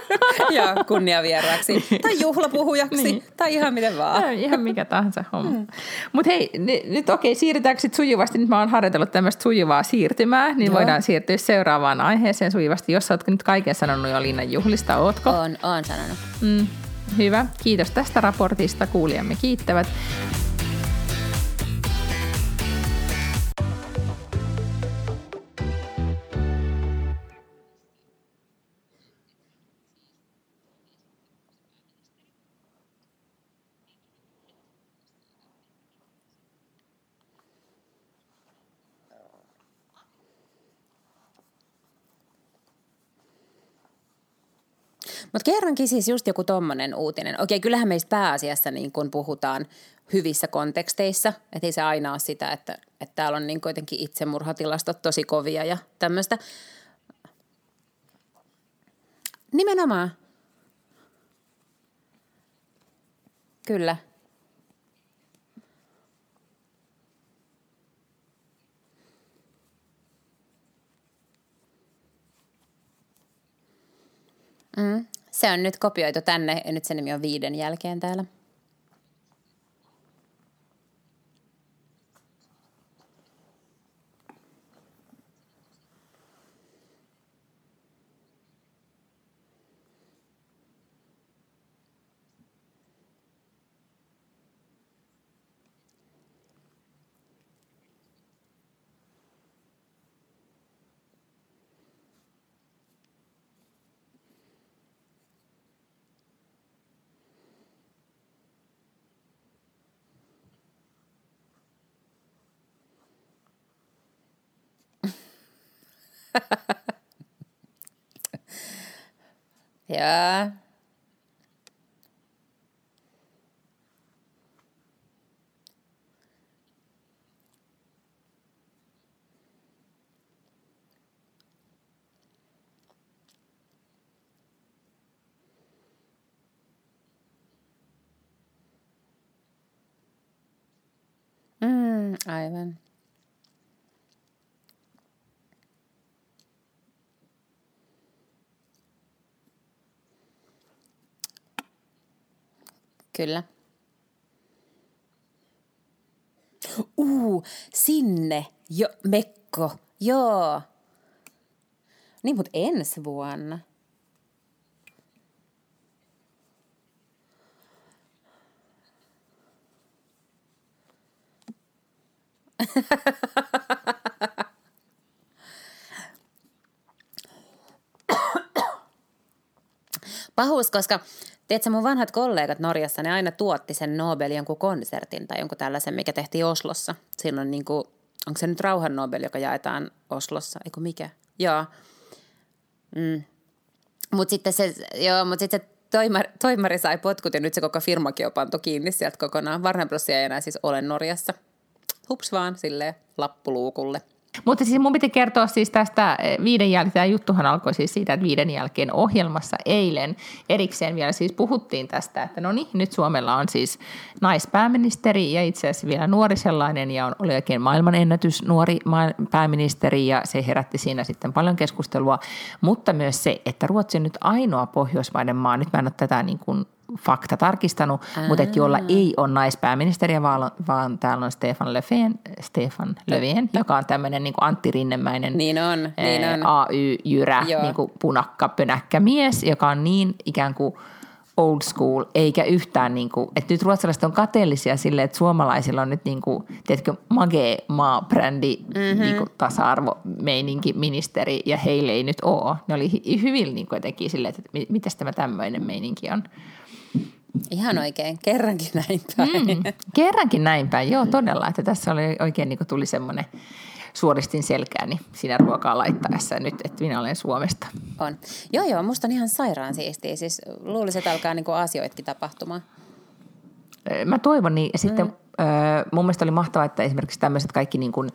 [LAUGHS] ja kunniavieraaksi. Tai juhlapuhujaksi. Niin. Tai ihan miten vaan. Ja, ihan mikä tahansa homma. Mm. Mutta hei, n- nyt okei, siirrytäänkö sitten sujuvasti? Nyt mä oon harjoitellut tämmöistä sujuvaa siirtymää, niin Joo. voidaan siirtyä seuraavaan aiheeseen sujuvasti. Jos sä oot nyt kaiken sanonut jo Linnan juhlista, ootko? On, oon sanonut. Mm. Hyvä. Kiitos tästä raportista. Kuulijamme kiittävät. Mutta kerrankin siis just joku tommonen uutinen. Okei, kyllähän meistä pääasiassa niin kun puhutaan hyvissä konteksteissa. Että ei se aina ole sitä, että, että täällä on niin kuitenkin itsemurhatilastot tosi kovia ja tämmöistä. Nimenomaan. Kyllä. Mm. Se on nyt kopioitu tänne ja nyt se nimi on viiden jälkeen täällä. [LAUGHS] ja. Mm, aivan. Kyllä. Uu, sinne. Jo, Mekko. Joo. Niin, mutta ensi vuonna. Pahuus, koska Tiedätkö, mun vanhat kollegat Norjassa, ne aina tuotti sen Nobel jonkun konsertin tai jonkun tällaisen, mikä tehtiin Oslossa. Silloin niin kuin, onko se nyt rauhan Nobel, joka jaetaan Oslossa, eikö mikä? Joo. Mm. Mutta sitten se, joo, mut sitten se toimari, toimari sai potkut ja nyt se koko firmakin on pantu kiinni sieltä kokonaan. Bros. ei enää siis ole Norjassa. Hups vaan, silleen lappuluukulle. Mutta siis mun piti kertoa siis tästä eh, viiden jälkeen, tämä juttuhan alkoi siis siitä, että viiden jälkeen ohjelmassa eilen erikseen vielä siis puhuttiin tästä, että no niin, nyt Suomella on siis naispääministeri ja itse asiassa vielä nuori sellainen ja on, oli oikein maailmanennätys nuori pääministeri ja se herätti siinä sitten paljon keskustelua, mutta myös se, että Ruotsi on nyt ainoa pohjoismaiden maa, nyt mä en ole tätä niin kuin fakta tarkistanut, Aa. mutta että jolla ei ole naispääministeriä, vaan, vaan täällä on Stefan Löfven, Stefan Löfven joka on tämmöinen niin Antti Rinnemäinen niin on, niin on. AY-jyrä, niin kuin punakka, pönäkkä mies, joka on niin ikään kuin old school, eikä yhtään niin kuin, että nyt ruotsalaiset on kateellisia sille, että suomalaisilla on nyt niin kuin, tiedätkö, magee maa brändi mm-hmm. niin kuin tasa-arvomeininki ministeri ja heille ei nyt ole. Ne oli hyvin niin kuin jotenkin silleen, että mitäs tämä tämmöinen meininki on. Ihan oikein, kerrankin näin päin. Mm, kerrankin näin päin, joo todella, että tässä oli oikein niin kuin tuli semmoinen suoristin selkääni siinä ruokaa laittaessa nyt, että minä olen Suomesta. On. Joo, joo, musta on ihan sairaan siistiä. Siis luulisin, että alkaa niin kuin asioitkin tapahtumaan. Mä toivon niin. Sitten mm. mun mielestä oli mahtavaa, että esimerkiksi tämmöiset kaikki niin kuin,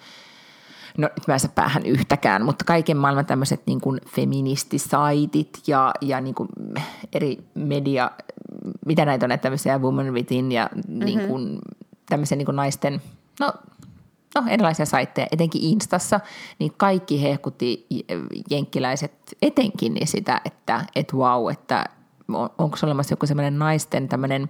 no nyt mä en saa päähän yhtäkään, mutta kaiken maailman tämmöiset niin kuin feministisaitit ja, ja niin kuin eri media, mitä näitä on näitä tämmöisiä Woman Within ja mm-hmm. niin kuin, tämmöisiä niin kuin naisten, no no, erilaisia saitteja, etenkin Instassa, niin kaikki hehkutti jenkkiläiset etenkin niin sitä, että et wow, että onko se olemassa joku semmoinen naisten tämmöinen,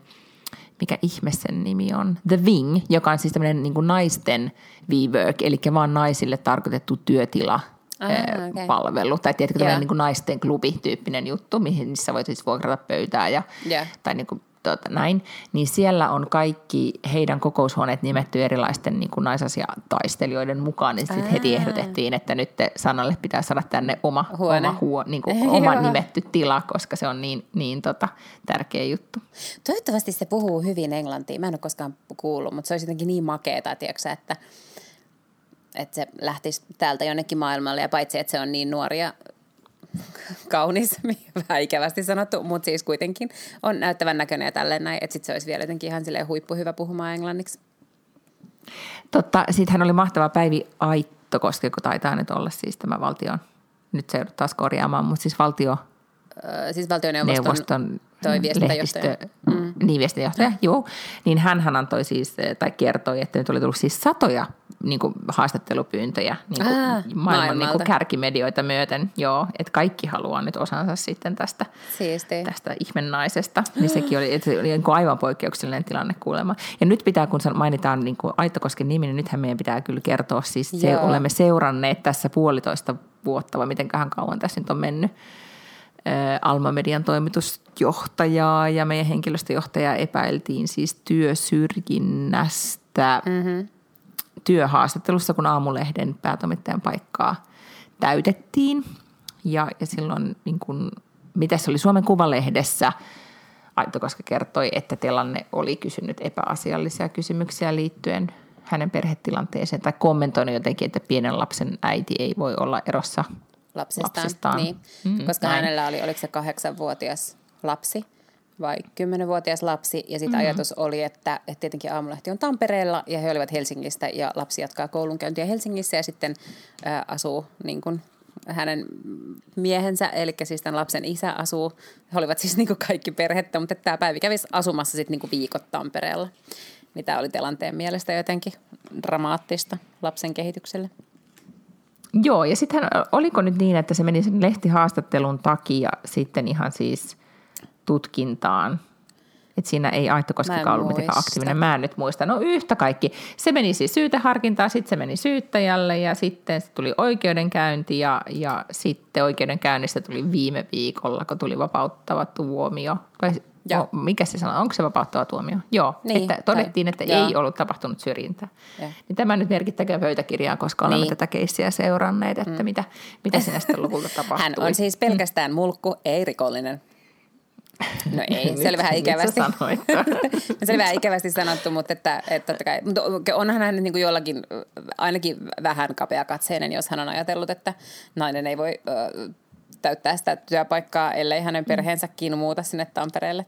mikä ihme sen nimi on, The Wing, joka on siis tämmöinen niin naisten V-work, eli vaan naisille tarkoitettu työtila, Ah, okay. palvelu, tai tiedätkö, yeah. niin kuin naisten klubi-tyyppinen juttu, missä voit siis vuokrata pöytää ja, yeah. tai niin kuin tuota, näin, niin siellä on kaikki heidän kokoushuoneet nimetty erilaisten niin kuin naisasiataistelijoiden mukaan, niin sitten heti ehdotettiin, että nyt Sanalle pitää saada tänne oma, Huone. oma, huo, niin kuin [LAUGHS] oma nimetty tila, koska se on niin, niin tota, tärkeä juttu. Toivottavasti se puhuu hyvin englantia. Mä en ole koskaan kuullut, mutta se olisi jotenkin niin makeeta, tiedätkö, että että se lähtisi täältä jonnekin maailmalle ja paitsi, että se on niin nuoria kaunis, [LAUGHS] vähän ikävästi sanottu, mutta siis kuitenkin on näyttävän näköinen ja tälleen näin, että sitten se olisi vielä jotenkin ihan silleen huippuhyvä puhumaan englanniksi. Totta, sitten hän oli mahtava Päivi Aittokoski, kun taitaa nyt olla siis tämä valtion, nyt se taas korjaamaan, mutta siis valtio... Öö, siis valtioneuvoston neuvoston toi viestintäjohtaja. Lehdistö, mm. Niin, viestintäjohtaja, joo. Niin hän antoi siis, tai kertoi, että nyt oli tullut siis satoja niin kuin haastattelupyyntöjä niin kuin Aa, maailman niin kuin kärkimedioita myöten. Joo, että kaikki haluaa nyt osansa sitten tästä, Siisti. tästä ihmennaisesta. Niin sekin oli, että oli niin kuin aivan poikkeuksellinen tilanne kuulemma. Ja nyt pitää, kun mainitaan niin kuin Aittokosken nimi, niin nythän meidän pitää kyllä kertoa. Siis se, olemme seuranneet tässä puolitoista vuotta, vai mitenköhän kauan tässä nyt on mennyt Alma Median toimitusjohtajaa ja meidän henkilöstöjohtajaa epäiltiin siis työsyrjinnästä mm-hmm. työhaastattelussa, kun Aamulehden päätoimittajan paikkaa täytettiin. Ja, ja silloin, niin kun, mitä se oli Suomen Kuvalehdessä, Aitokoska kertoi, että tilanne oli kysynyt epäasiallisia kysymyksiä liittyen hänen perhetilanteeseen tai kommentoinut jotenkin, että pienen lapsen äiti ei voi olla erossa lapsestaan. lapsestaan. Niin, mm, koska näin. hänellä oli, oliko se kahdeksanvuotias lapsi vai kymmenenvuotias lapsi. Ja sitten mm-hmm. ajatus oli, että, että tietenkin aamulehti on Tampereella ja he olivat Helsingistä ja lapsi jatkaa koulunkäyntiä Helsingissä ja sitten ää, asuu niin kuin hänen miehensä, eli siis tämän lapsen isä asuu. He olivat siis niin kuin kaikki perhettä, mutta tämä Päivi kävisi asumassa sitten niin viikot Tampereella. Mitä oli tilanteen mielestä jotenkin dramaattista lapsen kehitykselle. Joo, ja sitten oliko nyt niin, että se meni sen lehtihaastattelun takia sitten ihan siis tutkintaan? Että siinä ei Aittokoskikaan ollut mitenkään aktiivinen. Mä en nyt muista. No yhtä kaikki. Se meni siis syyteharkintaan, sitten se meni syyttäjälle ja sitten se tuli oikeudenkäynti ja, ja sitten oikeudenkäynnistä tuli viime viikolla, kun tuli vapauttava tuomio. Ja. No, mikä se sanoo? Onko se vapauttava tuomio? Joo, niin, että todettiin, että tai, ei ollut tapahtunut syrjintää. Niin tämä nyt merkittäkää pöytäkirjaan, koska olemme niin. tätä keissiä seuranneet, että mm. mitä, mitä sinä sitten [LAUGHS] lopulta tapahtui. Hän on siis pelkästään mulkku, ei rikollinen. No [LAUGHS] ei, se oli vähän ikävästi. [LAUGHS] se oli vähän ikävästi sanottu, mutta, että, että totta kai, mutta onhan hän niin kuin jollakin ainakin vähän kapeakatseinen, jos hän on ajatellut, että nainen ei voi täyttää sitä työpaikkaa, ellei hänen perheensäkin muuta sinne Tampereelle.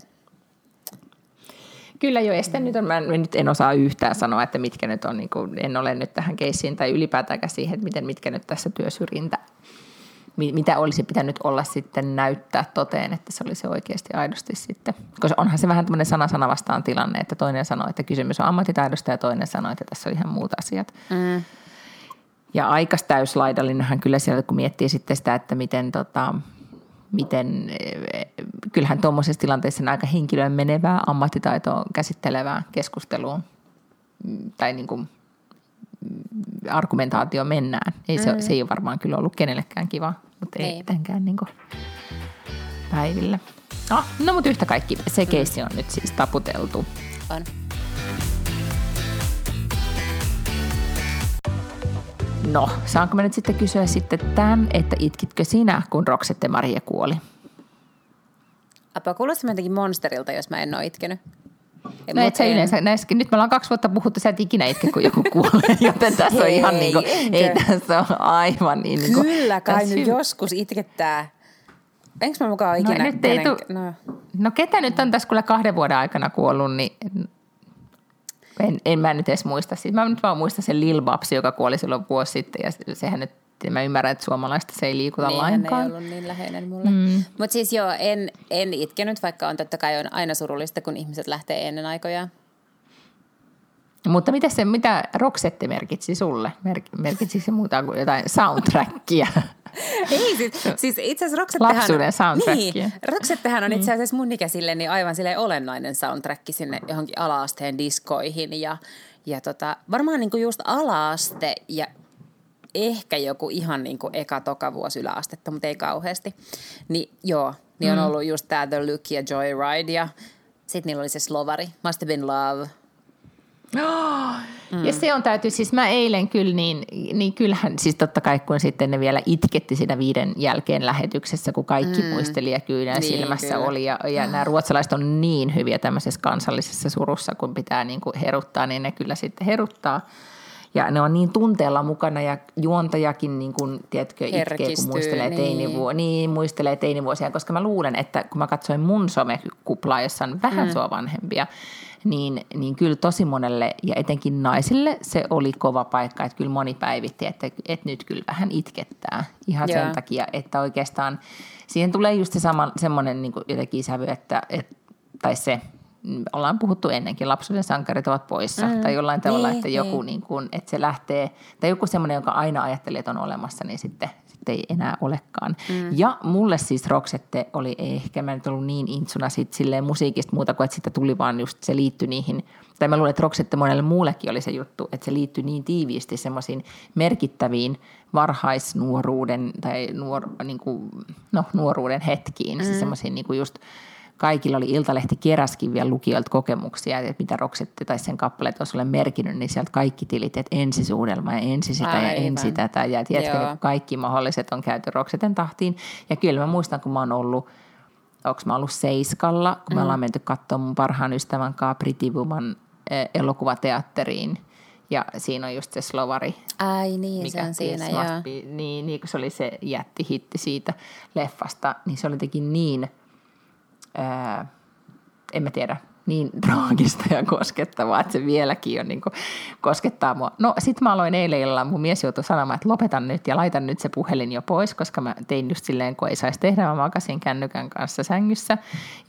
Kyllä jo, este nyt on, mä nyt en osaa yhtään sanoa, että mitkä nyt on, niin kuin, en ole nyt tähän keissiin tai ylipäätään siihen, että miten, mitkä nyt tässä työsyrjintä, mitä olisi pitänyt olla sitten näyttää toteen, että se olisi oikeasti aidosti sitten. Koska onhan se vähän tämmöinen sana sana vastaan tilanne, että toinen sanoo, että kysymys on ammattitaidosta ja toinen sanoo, että tässä on ihan muut asiat. Mm. Ja aikas täyslaidallinenhan kyllä siellä, kun miettii sitten sitä, että miten tota, miten, kyllähän tuommoisessa tilanteessa on aika henkilöön menevää ammattitaitoa käsittelevää keskustelua tai niin kuin argumentaatio mennään. Ei se, mm. se ei ole varmaan kyllä ollut kenellekään kiva, mutta ei, ei niin päivillä. No, no mutta yhtä kaikki, se keissi on nyt siis taputeltu. On. No, saanko mä nyt sitten kysyä sitten tämän, että itkitkö sinä, kun Roksette Maria kuoli? Apa, kuulostaa jotenkin monsterilta, jos mä en ole itkenyt. No et sä yleensä, näissäkin, nyt me ollaan kaksi vuotta puhuttu, sä et ikinä itke, kun joku kuolee, [LAUGHS] joten tässä on ihan niin kuin, ei tässä on aivan niin, niin kuin, Kyllä kai nyt hy- joskus itkettää. Enkö mä mukaan no ikinä? No, nyt ei tu- no. no ketä nyt on tässä kyllä kahden vuoden aikana kuollut, niin en, en mä nyt edes muista. Siis mä nyt vaan muistan sen Lil Babsi, joka kuoli silloin vuosi sitten ja sehän nyt mä ymmärrän, että suomalaista se ei liikuta niin, lainkaan. ei ollut niin läheinen mulle. Mm. Mutta siis joo, en, en itkenyt, vaikka on totta kai on aina surullista, kun ihmiset lähtee ennen aikojaan. Mutta mitä, se, mitä Roxette merkitsi sulle? Mer, merkitsi se muuta kuin jotain soundtrackia? [LAUGHS] [LAUGHS] Ei, siis, siis itse asiassa Roxettehan... Lapsuuden soundtrackia. Niin, Roxettehan on itse asiassa mun ikäisille niin aivan sille olennainen soundtrack sinne johonkin alaasteen diskoihin. Ja, ja tota, varmaan niinku just alaaste ja ehkä joku ihan niinku eka toka vuosi yläastetta, mutta ei kauheasti. Niin joo, niin on mm. ollut just tää The Look ja Joyride ja sitten niillä oli se Slovari, Must Have Been Love – Mm. Ja se on täytyy, siis mä eilen kyllä niin, niin kyllähän, siis totta kai kun sitten ne vielä itketti siinä viiden jälkeen lähetyksessä, kun kaikki mm. muisteli ja kyynää niin, silmässä kyllä. oli. Ja, ja nämä ruotsalaiset on niin hyviä tämmöisessä kansallisessa surussa, kun pitää niin kuin heruttaa, niin ne kyllä sitten heruttaa. Ja ne on niin tunteella mukana ja juontajakin niin kuin, tiedätkö, itkee, kun muistelee, niin. Teinivuo- niin, muistelee teinivuosia. Koska mä luulen, että kun mä katsoin mun somekuplaa, jossa on vähän mm. sua vanhempia, niin, niin kyllä tosi monelle ja etenkin naisille se oli kova paikka, että kyllä moni päivitti, että, että nyt kyllä vähän itkettää ihan yeah. sen takia, että oikeastaan siihen tulee just se sama, semmoinen niin jotenkin sävy, että, että, tai se, ollaan puhuttu ennenkin, lapsuuden sankarit ovat poissa mm. tai jollain tavalla, niin, että joku niin. Niin kuin, että se lähtee, tai joku semmoinen, joka aina ajattelee, että on olemassa, niin sitten sitten ei enää olekaan. Mm. Ja mulle siis Roksette oli ehkä, mä nyt ollut niin intsuna sit silleen musiikista muuta kuin, että sitä tuli vaan just, se liittyi niihin, tai mä luulen, että Roksette monelle muullekin oli se juttu, että se liittyi niin tiiviisti semmoisiin merkittäviin varhaisnuoruuden tai nuor, niin kuin, no, nuoruuden hetkiin, siis mm. siis semmoisiin niin kuin just – kaikilla oli Iltalehti keräskin vielä lukijoilta kokemuksia, että mitä Roksette tai sen kappaleet olisi ole merkinnyt, niin sieltä kaikki tilit, että ensisuudelma ja ensi sitä Aivan. ja ensi tätä. Ja tiedätkö, niin kaikki mahdolliset on käyty Rokseten tahtiin. Ja kyllä mä muistan, kun mä oon ollut onko mä ollut Seiskalla, kun mm. me ollaan menty katsomaan mun parhaan ystävän kanssa Pretty Woman eh, elokuvateatteriin. Ja siinä on just se slovari. Ai niin, mikä se on siinä, joo. Be, niin, niin, kun se oli se jättihitti siitä leffasta, niin se oli jotenkin niin – ää, en mä tiedä, niin [LAUGHS] traagista ja koskettavaa, että se vieläkin on niin kuin, koskettaa mua. No sit mä aloin eilen illalla, mun mies joutui sanomaan, että lopetan nyt ja laitan nyt se puhelin jo pois, koska mä tein just silleen, kun ei saisi tehdä, mä makasin kännykän kanssa sängyssä.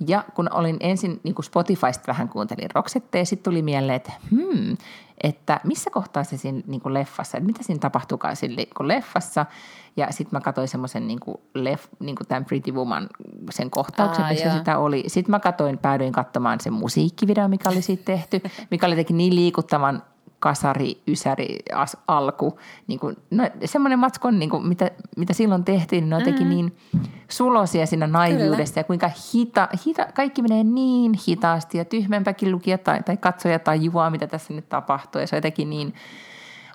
Ja kun olin ensin niin kuin Spotifysta vähän kuuntelin Roxettea, sitten tuli mieleen, että hmm, että missä kohtaa se siinä niin kuin leffassa, että mitä siinä tapahtuukaan siinä niin kuin leffassa. Ja sitten mä katsoin semmoisen niin kuin leff, niin kuin tämän Pretty Woman sen kohtauksen, Aa, missä joo. sitä oli. Sitten mä katsoin, päädyin katsomaan sen musiikkivideo, mikä oli siitä tehty, mikä oli jotenkin niin liikuttavan kasari, ysäri, as, alku. Niin kuin, no, semmoinen matskon, niin kuin, mitä, mitä silloin tehtiin, niin ne on mm. niin sulosia siinä naivuudessa Kyllä. ja kuinka hita, hita, kaikki menee niin hitaasti ja tyhmempäkin lukija tai, tai katsoja tai juo, mitä tässä nyt tapahtuu. Ja se on jotenkin niin,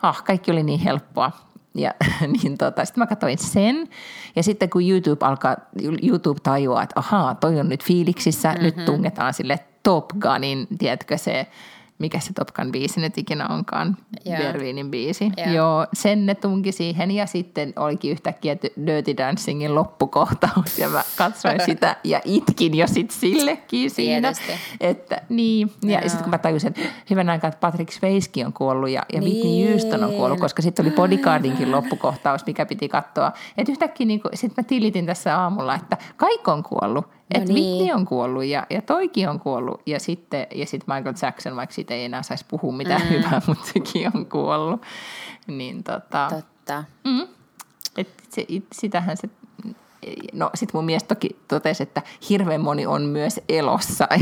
ah, kaikki oli niin helppoa. Ja [LAUGHS] niin tota, sitten mä katsoin sen. Ja sitten kun YouTube alkaa, YouTube tajuaa, että ahaa, toi on nyt fiiliksissä, mm-hmm. nyt tungetaan sille Top Gunin, tiedätkö se, mikä se Top Gun biisi nyt ikinä onkaan, Joo. Berliinin biisi. Joo. Joo, sen ne tunki siihen ja sitten olikin yhtäkkiä Dirty Dancingin loppukohtaus ja mä katsoin [LAUGHS] sitä ja itkin jo sit sillekin siinä. Tietysti. Että, niin, ja Joo. sitten kun mä tajusin, että hyvän aikaa, että Patrick Swayze on kuollut ja, ja Whitney Niin. Houston on kuollut, koska sitten oli Bodyguardinkin [LAUGHS] loppukohtaus, mikä piti katsoa. Että yhtäkkiä niin sitten mä tilitin tässä aamulla, että kaikki on kuollut. Että niin. Whitney on kuollut ja, ja toikin on kuollut ja sitten ja sit Michael Jackson, vaikka siitä ei enää saisi puhua mitään mm. hyvää, [LAUGHS] mutta sekin on kuollut. Niin tota, Totta. mm, et se, it, sitähän se, no sit mun mies toki totesi, että hirveän moni on myös elossa. [LAUGHS]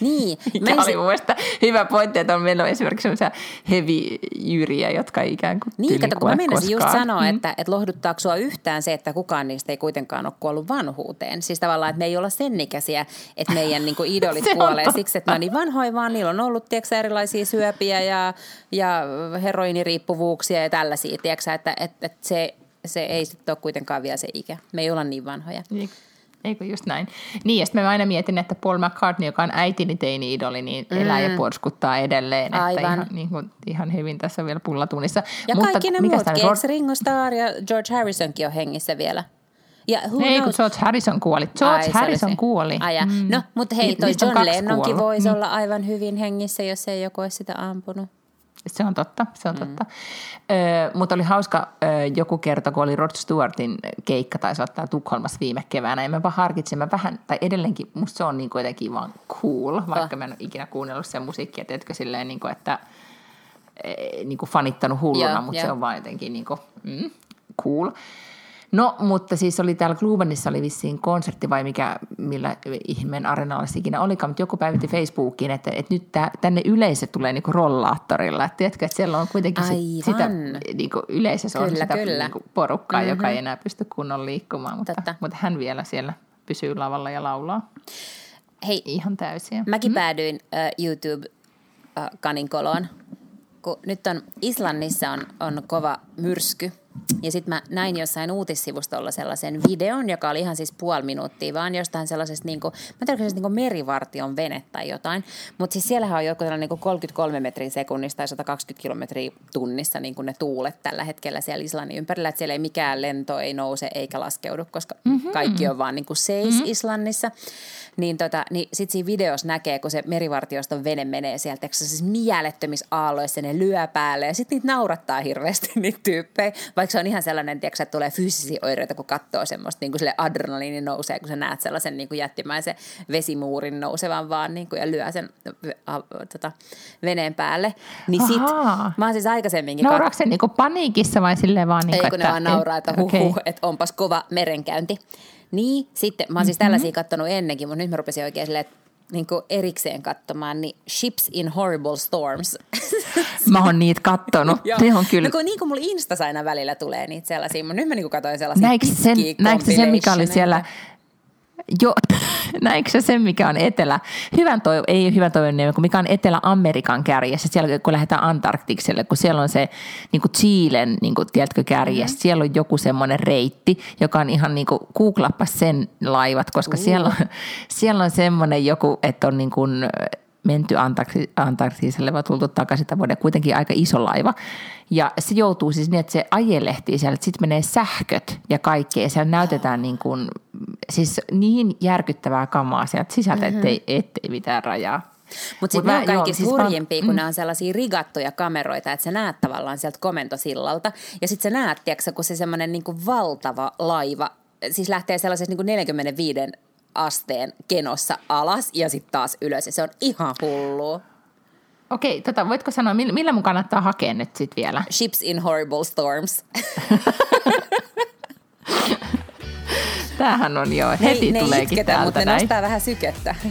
Niin. [LAUGHS] Mikä Mä oli en- mun mielestä hyvä pointti, että on meillä on esimerkiksi sellaisia heavy-jyriä, jotka ei ikään kuin Niin, kato, kun mä meinasin just sanoa, mm. että, että lohduttaako sua yhtään se, että kukaan niistä ei kuitenkaan ole kuollut vanhuuteen. Siis tavallaan, että me ei olla sen ikäisiä, että meidän [LAUGHS] niin kuin idolit Se kuolee siksi, että on niin vanhoja, vaan niillä on ollut tiedätkö, erilaisia syöpiä ja, ja heroiniriippuvuuksia ja tällaisia, tiedätkö, että, että, että se, se ei sitten ole kuitenkaan vielä se ikä. Me ei olla niin vanhoja. Niin, Eikö just näin? Niin, ja sitten mä aina mietin, että Paul McCartney, joka on äitini teini-idoli, niin mm. elää ja porskuttaa edelleen. Aivan. Että ihan, niin kuin, ihan hyvin tässä vielä pullatunnissa. Ja Mutta kaikki ne muutkin, eikö Ringo Starr ja George Harrisonkin on hengissä vielä? Ja who Ei, kun knows? George Harrison kuoli. George Ai, Harrison kuoli. Ai, mm. No, mutta hei, Ni- toi John Lennonkin voisi Mm. olla aivan hyvin hengissä, jos ei joku olisi sitä ampunut. Se on totta, se on Mm. totta. Ö, mutta oli hauska, ö, joku kerta, kun oli Rod Stewartin keikka, taisi ottaa Tukholmassa viime keväänä, ja mä vaan harkitsin, mä vähän, tai edelleenkin, musta se on niin kuin jotenkin vaan cool, vaikka mä en ole ikinä kuunnellut sen musiikkia, tiedätkö, silleen niin kuin, että eh, niin kuin fanittanut hulluna, Joo, mutta joo. se on vaan jotenkin niin kuin, mm, cool. No, mutta siis oli täällä Klubenissa oli vissiin konsertti vai mikä, millä ihmeen arenalla se ikinä olikaan, mutta joku päivitti Facebookiin, että, että nyt tää, tänne yleisö tulee niinku rollaattorilla. Että tiedätkö, että siellä on kuitenkin sit, sitä niinku yleisössä on Kyllä, sitä kyllä. Niinku porukkaa, mm-hmm. joka ei enää pysty kunnolla liikkumaan, mutta, Totta. mutta hän vielä siellä pysyy lavalla ja laulaa Hei, ihan täysiä. mäkin päädyin äh, YouTube-kaninkoloon, kun nyt on Islannissa on, on kova myrsky. Ja sitten mä näin jossain uutissivustolla sellaisen videon, joka oli ihan siis puoli minuuttia, vaan jostain sellaisesta, niin kuin, mä en tiedä, se niin merivartion vene tai jotain. Mutta siis siellähän on joku tällainen niin 33 metrin sekunnissa tai 120 kilometriä tunnissa niin kuin ne tuulet tällä hetkellä siellä Islannin ympärillä. Että siellä ei mikään lento ei nouse eikä laskeudu, koska mm-hmm. kaikki on vaan niin kuin seis mm-hmm. Islannissa. Niin, tota, niin sitten siinä videossa näkee, kun se merivartioston vene menee sieltä, eikö se siis mielettömissä aalloissa ne lyö päälle ja sitten niitä naurattaa hirveästi [LAUGHS] niitä tyyppejä, vaikka se on ihan sellainen, tiedätkö, että tulee fyysisiä oireita, kun katsoo semmoista, niin kuin sille adrenaliini nousee, kun sä näet sellaisen niin kuin jättimäisen vesimuurin nousevan vaan niin kuin, ja lyö sen a, tota, veneen päälle. Niin sit, Ahaa. mä oon siis aikaisemminkin kat- Nauraako se niinku paniikissa vai silleen vaan niinku, ei, kun ne vaan nauraa, että huh, huh, että onpas kova merenkäynti. Niin, sitten mä oon siis tällaisia katsonut ennenkin, mutta nyt mä rupesin oikein silleen, että niin erikseen katsomaan, niin Ships in Horrible Storms. [LAUGHS] Mä oon niitä kattonut. Ne on kyllä No kun, niin kuin mulla Instas aina välillä tulee niitä sellaisia, mutta nyt mä niin katsoin sellaisia Näikö sen, näikö se sen, mikä oli siellä, jo, [LAUGHS] näikö se sen, mikä on etelä, hyvän toivo, ei hyvän toivon kun mikä on Etelä-Amerikan kärjessä, siellä kun lähdetään Antarktikselle, kun siellä on se niin kuin Chilen, niin kuin, tiedätkö, kärjessä, mm-hmm. siellä on joku semmoinen reitti, joka on ihan niin kuin, googlappa sen laivat, koska uh. siellä, on, [LAUGHS] siellä on semmoinen joku, että on niin kuin, menty Antarkti- Antarktiselle, vaan tultu takaisin tämän vuoden, kuitenkin aika iso laiva. Ja se joutuu siis niin, että se ajelehtii siellä, että sitten menee sähköt ja kaikkea. Ja siellä näytetään niin, kuin, siis niin järkyttävää kamaa sieltä sisältä, mm-hmm. ettei, ettei mitään rajaa. Mutta Mut sitten mä- ne on kaikki siis siis mä- hurjimpia, kun mm. ne on sellaisia rigattuja kameroita, että sä näet tavallaan sieltä komentosillalta. Ja sitten sä näet, tiedätkö, kun se semmoinen niinku valtava laiva, siis lähtee sellaisessa niinku 45 asteen kenossa alas ja sitten taas ylös. Ja se on ihan hullua. Okei, tota, voitko sanoa, millä, mun kannattaa hakea nyt sitten vielä? Ships in horrible storms. [LAUGHS] Tämähän on jo, heti ne, ne tuleekin itketä, täältä mutta ne näin. nostaa vähän sykettä. [LAUGHS]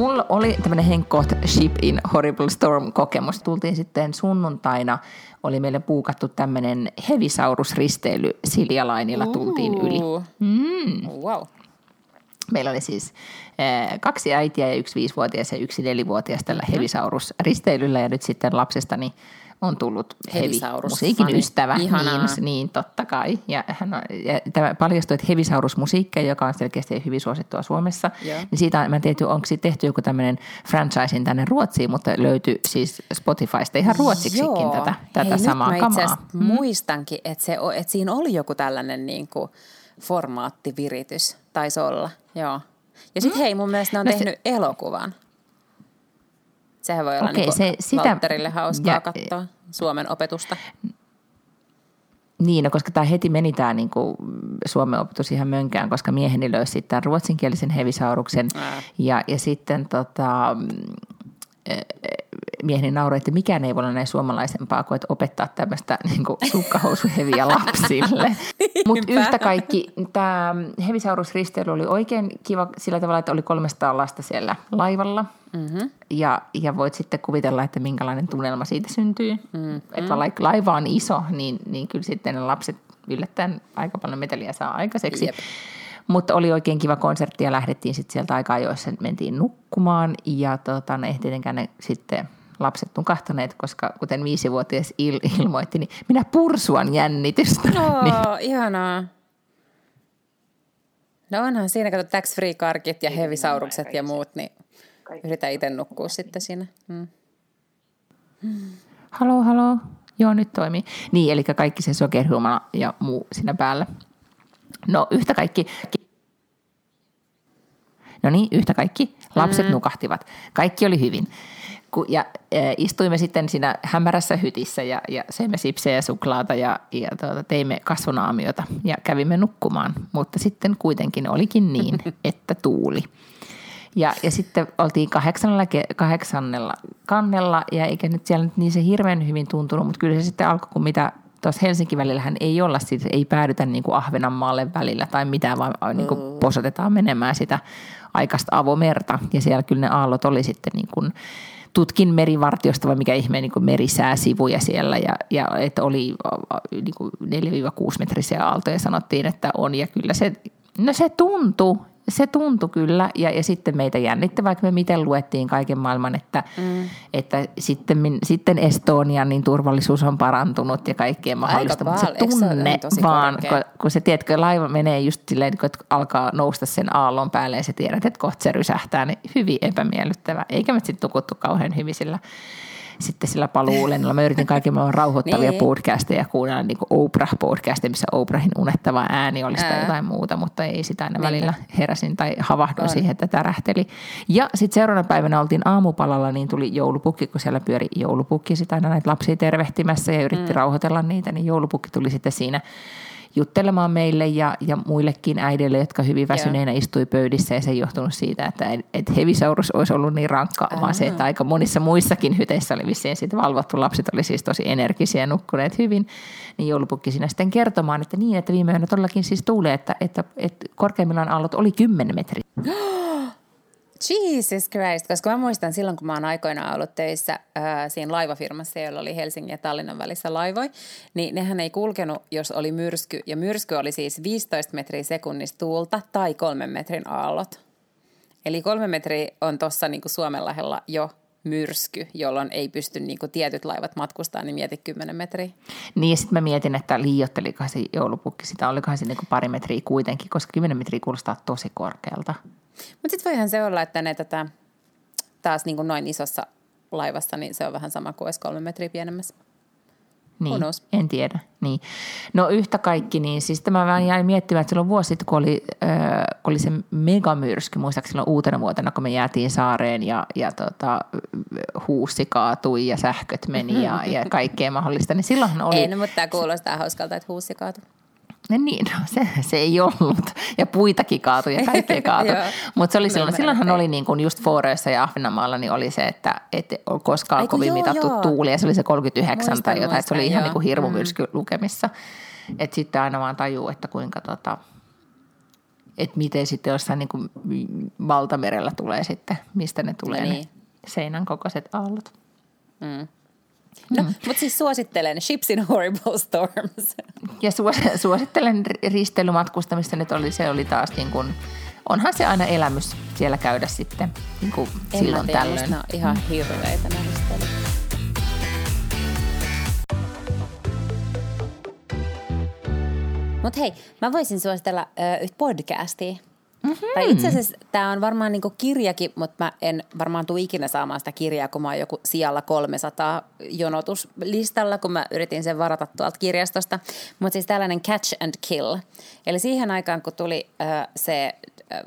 Mulla oli tämmöinen Henkkoht Ship in Horrible Storm-kokemus. Tultiin sitten sunnuntaina, oli meille puukattu tämmöinen Hevisaurus-risteily Siljalainilla tultiin yli. Mm. Wow. Meillä oli siis eh, kaksi äitiä ja yksi viisivuotias ja yksi nelivuotias tällä Hevisaurus-risteilyllä ja nyt sitten lapsestani on tullut Hevisaurus musiikin fani. ystävä. Ihanaa. Niin, niin, totta kai. Ja, hän on, ja tämä paljastui, että Hevisaurus-musiikki, joka on selkeästi hyvin suosittua Suomessa, Joo. niin siitä mä en tiedä, onko siitä tehty joku tämmöinen franchising tänne Ruotsiin, mutta löytyi siis Spotifysta ihan ruotsiksikin Joo. tätä, tätä Hei, samaa nyt mä kamaa. asiassa muistankin, että, se, että siinä oli joku tällainen niin kuin formaattiviritys, taisi olla, joo. Ja sitten hei, mun mielestä ne on No se- tehnyt elokuvan. Sehän voi olla Okei, niin se- sitä- Valtterille hauskaa ja- katsoa Suomen opetusta. Niin, no, koska tämä heti meni tämä niinku Suomen opetus ihan mönkään, koska mieheni löysi tämän ruotsinkielisen hevisauruksen. Ää. Ja, ja sitten tota, mieheni nauroi, että mikään ei voi olla näin suomalaisempaa kuin että opettaa tämmöistä niin sukkahousuheviä [LAUGHS] lapsille. Mutta yhtä kaikki tämä hevisaurusristeily oli oikein kiva sillä tavalla, että oli 300 lasta siellä laivalla. Mm-hmm. Ja, ja voit sitten kuvitella, että minkälainen tunnelma siitä syntyy. Mm-hmm. Että vaikka laiva on iso, niin, niin kyllä sitten ne lapset yllättäen aika paljon meteliä saa aikaiseksi. Jep. Mutta oli oikein kiva konsertti ja lähdettiin sitten sieltä aika ajoissa, mentiin nukkumaan ja tota, no, ei tietenkään ne sitten lapset nukahtaneet, koska kuten viisivuotias il- [LAUGHS] ilmoitti, niin minä pursuan jännitystä. Oo, [LAUGHS] niin, ihanaa. No onhan siinä, kato tax-free-karkit ja hevisaurukset ja muut, niin yritän itse nukkua sitten siinä. Mm. halo, halo, joo nyt toimii. Niin, eli kaikki se sokerihuumala ja muu siinä päällä. No yhtä kaikki, no niin, yhtä kaikki, lapset mm. nukahtivat. Kaikki oli hyvin. Ku, ja e, istuimme sitten siinä hämärässä hytissä ja, ja söimme sipsejä ja suklaata ja, ja tuota, teimme kasvonaamiota ja kävimme nukkumaan. Mutta sitten kuitenkin olikin niin, [LAUGHS] että tuuli. Ja, ja sitten oltiin kahdeksannella, kahdeksannella kannella ja eikä nyt siellä nyt niin se hirveän hyvin tuntunut, mutta kyllä se sitten alkoi, kun mitä tuossa Helsinki välillähän ei olla, siis ei päädytä niin kuin Ahvenanmaalle välillä tai mitään, vaan niin kuin posotetaan menemään sitä aikaista avomerta. Ja siellä kyllä ne aallot oli sitten niin kuin, tutkin merivartiosta vai mikä ihme niin kuin merisääsivuja siellä. Ja, ja että oli niin kuin 4-6 metrisiä aaltoja sanottiin, että on. Ja kyllä se, no se tuntui, se tuntui kyllä ja, ja sitten meitä jännitti, vaikka me miten luettiin kaiken maailman, että, mm. että sitten, min- sitten Estonian niin turvallisuus on parantunut ja kaikkea mahdollista, mutta se se tunne tosi vaan, korkea? kun, kun se tiedätkö, laiva menee just silleen, kun alkaa nousta sen aallon päälle ja sä tiedät, että kohta se rysähtää, niin hyvin epämiellyttävä. Eikä me sitten nukuttu kauhean hyvin sillä, sitten sillä paluulennolla. Mä yritin kaiken maailman rauhoittavia Niin. podcasteja kuunnella, niin kuin Oprah-podcasteja, missä Oprahin unettava ääni olisi tai Ää. jotain muuta, mutta ei sitä aina välillä heräsin tai havahduin On. siihen, että tärähteli. Ja sitten seuraavana päivänä oltiin aamupalalla, niin tuli joulupukki, kun siellä pyöri joulupukki sitä aina näitä lapsia tervehtimässä ja yritti mm. rauhoitella niitä, niin joulupukki tuli sitten siinä juttelemaan meille ja, ja muillekin äideille, jotka hyvin väsyneinä istui pöydissä ja se ei johtunut siitä, että et hevisaurus olisi ollut niin rankka, Aha. vaan se, että aika monissa muissakin hyteissä oli vissiin sitten valvottu. Lapset oli siis tosi energisiä ja nukkuneet hyvin. Niin joulupukki siinä sitten kertomaan, että niin, että viime yönä todellakin siis tuulee, että, että, että korkeimmillaan aallot oli 10 metriä. [GASPS] Jesus Christ, koska mä muistan silloin, kun mä oon aikoinaan ollut töissä ää, siinä laivafirmassa, jolla oli Helsingin ja Tallinnan välissä laivoi, niin nehän ei kulkenut, jos oli myrsky. Ja myrsky oli siis 15 metriä sekunnista tuulta tai kolmen metrin aallot. Eli kolme metriä on tuossa niin Suomenlahdella jo myrsky, jolloin ei pysty niin kuin tietyt laivat matkustamaan, niin mieti 10 metriä. Niin ja sitten mä mietin, että liiottelikohan se joulupukki sitä, olikohan se niin kuin pari metriä kuitenkin, koska 10 metriä kuulostaa tosi korkealta. Mutta sitten voihan se olla, että ne tätä, taas niin kuin noin isossa laivassa, niin se on vähän sama kuin olisi kolme metriä pienemmässä. Niin, en tiedä. Niin. No yhtä kaikki, niin siis tämä vähän jäin miettimään, että silloin vuosi sitten, kun oli, äh, kun oli se megamyrsky, muistaakseni silloin uutena vuotena, kun me jäätiin saareen ja, ja tota, huussi kaatui ja sähköt meni ja, ja kaikkea mahdollista, niin silloinhan oli... En, mutta tämä kuulostaa hauskalta, että huussi kaatu. No niin, no, se, se ei ollut. Ja puitakin kaatui ja kaikkea [LAUGHS] kaatui. Mutta se oli silloin, silloinhan oli niin kuin just Fooreissa ja Ahvenanmaalla, niin oli se, että et koskaan Ai kun kovin joo, mitattu joo. tuuli. Ja se oli se 39 Muistan, tai jotain. että se oli muistan, ihan joo. niin kuin hirmumyrsky lukemissa. Että sitten aina vaan tajuu, että kuinka tota, että miten sitten jossain niin kuin valtamerellä tulee sitten, mistä ne tulee No ne niin. seinän kokoiset aallot. No, mm. mutta siis suosittelen Ships in Horrible Storms. Ja suos- suosittelen risteilymatkustamista, nyt oli, se oli taas niin kuin, onhan se aina elämys siellä käydä sitten niin kuin silloin tiedä, tällöin. No, ihan mm. hirveitä mm. Mutta hei, mä voisin suositella äh, yhtä podcastia. Mm-hmm. Tai itse asiassa tämä on varmaan niinku kirjakin, mutta mä en varmaan tule ikinä saamaan sitä kirjaa, kun mä oon joku sijalla 300 jonotuslistalla, kun mä yritin sen varata tuolta kirjastosta. Mutta siis tällainen Catch and Kill. Eli siihen aikaan, kun tuli äh, se... Äh,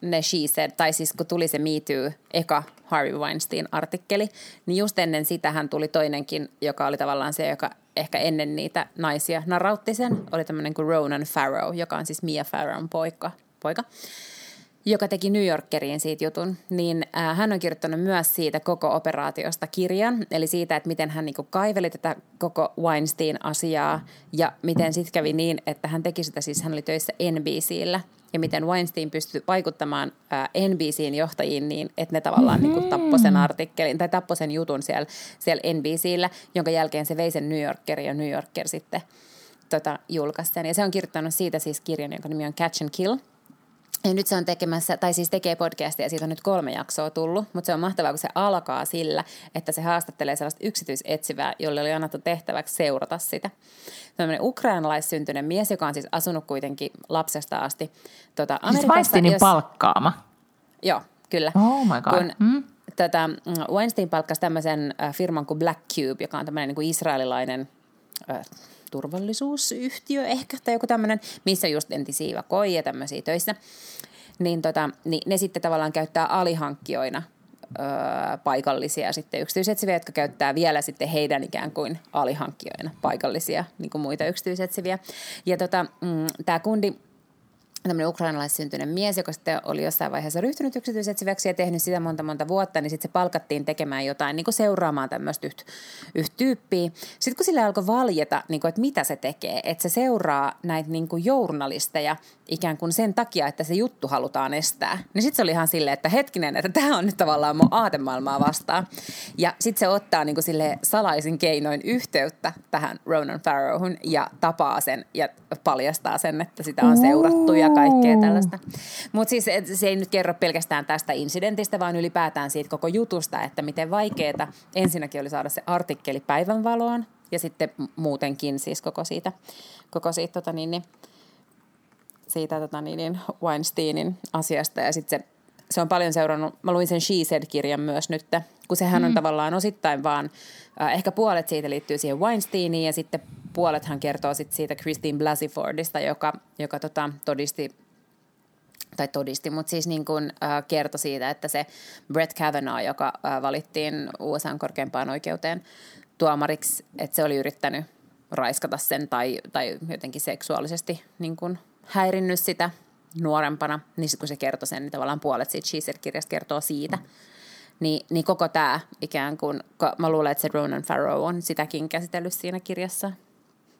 ne she said, tai siis kun tuli se Me Too, eka Harvey Weinstein-artikkeli, niin just ennen sitä hän tuli toinenkin, joka oli tavallaan se, joka ehkä ennen niitä naisia narautti sen, oli tämmöinen kuin Ronan Farrow, joka on siis Mia Farrown poika, poika joka teki New Yorkeriin siitä jutun, niin äh, hän on kirjoittanut myös siitä koko operaatiosta kirjan, eli siitä, että miten hän niinku kaiveli tätä koko Weinstein-asiaa ja miten sitten kävi niin, että hän teki sitä, siis hän oli töissä NBCllä ja miten Weinstein pystyi vaikuttamaan äh, NBCin johtajiin niin, että ne tavallaan mm-hmm. niin tappoi sen artikkelin tai tappoi sen jutun siellä, siellä NBCllä, jonka jälkeen se vei sen New Yorkerin ja New Yorker sitten tota, julkaisi sen. Ja se on kirjoittanut siitä siis kirjan, jonka nimi on Catch and Kill – ja nyt se on tekemässä, tai siis tekee podcastia, ja siitä on nyt kolme jaksoa tullut, mutta se on mahtavaa, kun se alkaa sillä, että se haastattelee sellaista yksityisetsivää, jolle oli annettu tehtäväksi seurata sitä. Tällainen ukrainalaissyntyinen mies, joka on siis asunut kuitenkin lapsesta asti siis Amerikassa. Siis jos... palkkaama? Joo, kyllä. Oh my god. Kun, hmm? tota, Weinstein palkkasi tämmöisen äh, firman kuin Black Cube, joka on tämmöinen niin kuin israelilainen turvallisuusyhtiö ehkä tai joku tämmöinen, missä just entisiä koi ja tämmöisiä töissä. Niin, tota, niin ne sitten tavallaan käyttää alihankkijoina öö, paikallisia sitten yksityisetsiviä, jotka käyttää vielä sitten heidän ikään kuin alihankkijoina paikallisia niin kuin muita yksityisetsiviä. Ja tota, mm, tämä kundi tämmöinen ukrainalaissyntyinen mies, joka sitten oli jossain vaiheessa ryhtynyt yksityisetsiväksi ja tehnyt sitä monta monta vuotta, niin sitten se palkattiin tekemään jotain, niin kuin seuraamaan tämmöistä yhtä yht tyyppiä. Sitten kun sillä alkoi valjeta, niin kuin, että mitä se tekee, että se seuraa näitä niin kuin journalisteja ikään kuin sen takia, että se juttu halutaan estää, niin sitten se oli ihan silleen, että hetkinen, että tämä on nyt tavallaan mun aatemaailmaa vastaan. Ja sitten se ottaa niin kuin sille salaisin keinoin yhteyttä tähän Ronan Farrowhun ja tapaa sen ja paljastaa sen, että sitä on seurattu ja kaikkea tällaista. Mutta siis se ei nyt kerro pelkästään tästä incidentistä, vaan ylipäätään siitä koko jutusta, että miten vaikeaa ensinnäkin oli saada se artikkeli päivänvaloon ja sitten muutenkin siis koko siitä, koko siitä tota niin, niin, siitä tota niin, niin Weinsteinin asiasta ja sitten se se on paljon seurannut, mä luin sen She Said-kirjan myös nyt, kun sehän on mm. tavallaan osittain vaan, äh, ehkä puolet siitä liittyy siihen Weinsteiniin ja sitten puolethan kertoo sit siitä Christine Blasey Fordista, joka, joka tota, todisti tai todisti, mutta siis niin kuin, äh, kertoi siitä, että se Brett Kavanaugh, joka äh, valittiin USA korkeimpaan oikeuteen tuomariksi, että se oli yrittänyt raiskata sen tai, tai jotenkin seksuaalisesti niin kuin häirinnyt sitä nuorempana, niin kun se kertoi sen, niin tavallaan puolet siitä Cheezer-kirjasta kertoo siitä. Niin, niin koko tämä ikään kuin, mä luulen, että se Ronan Farrow on sitäkin käsitellyt siinä kirjassa.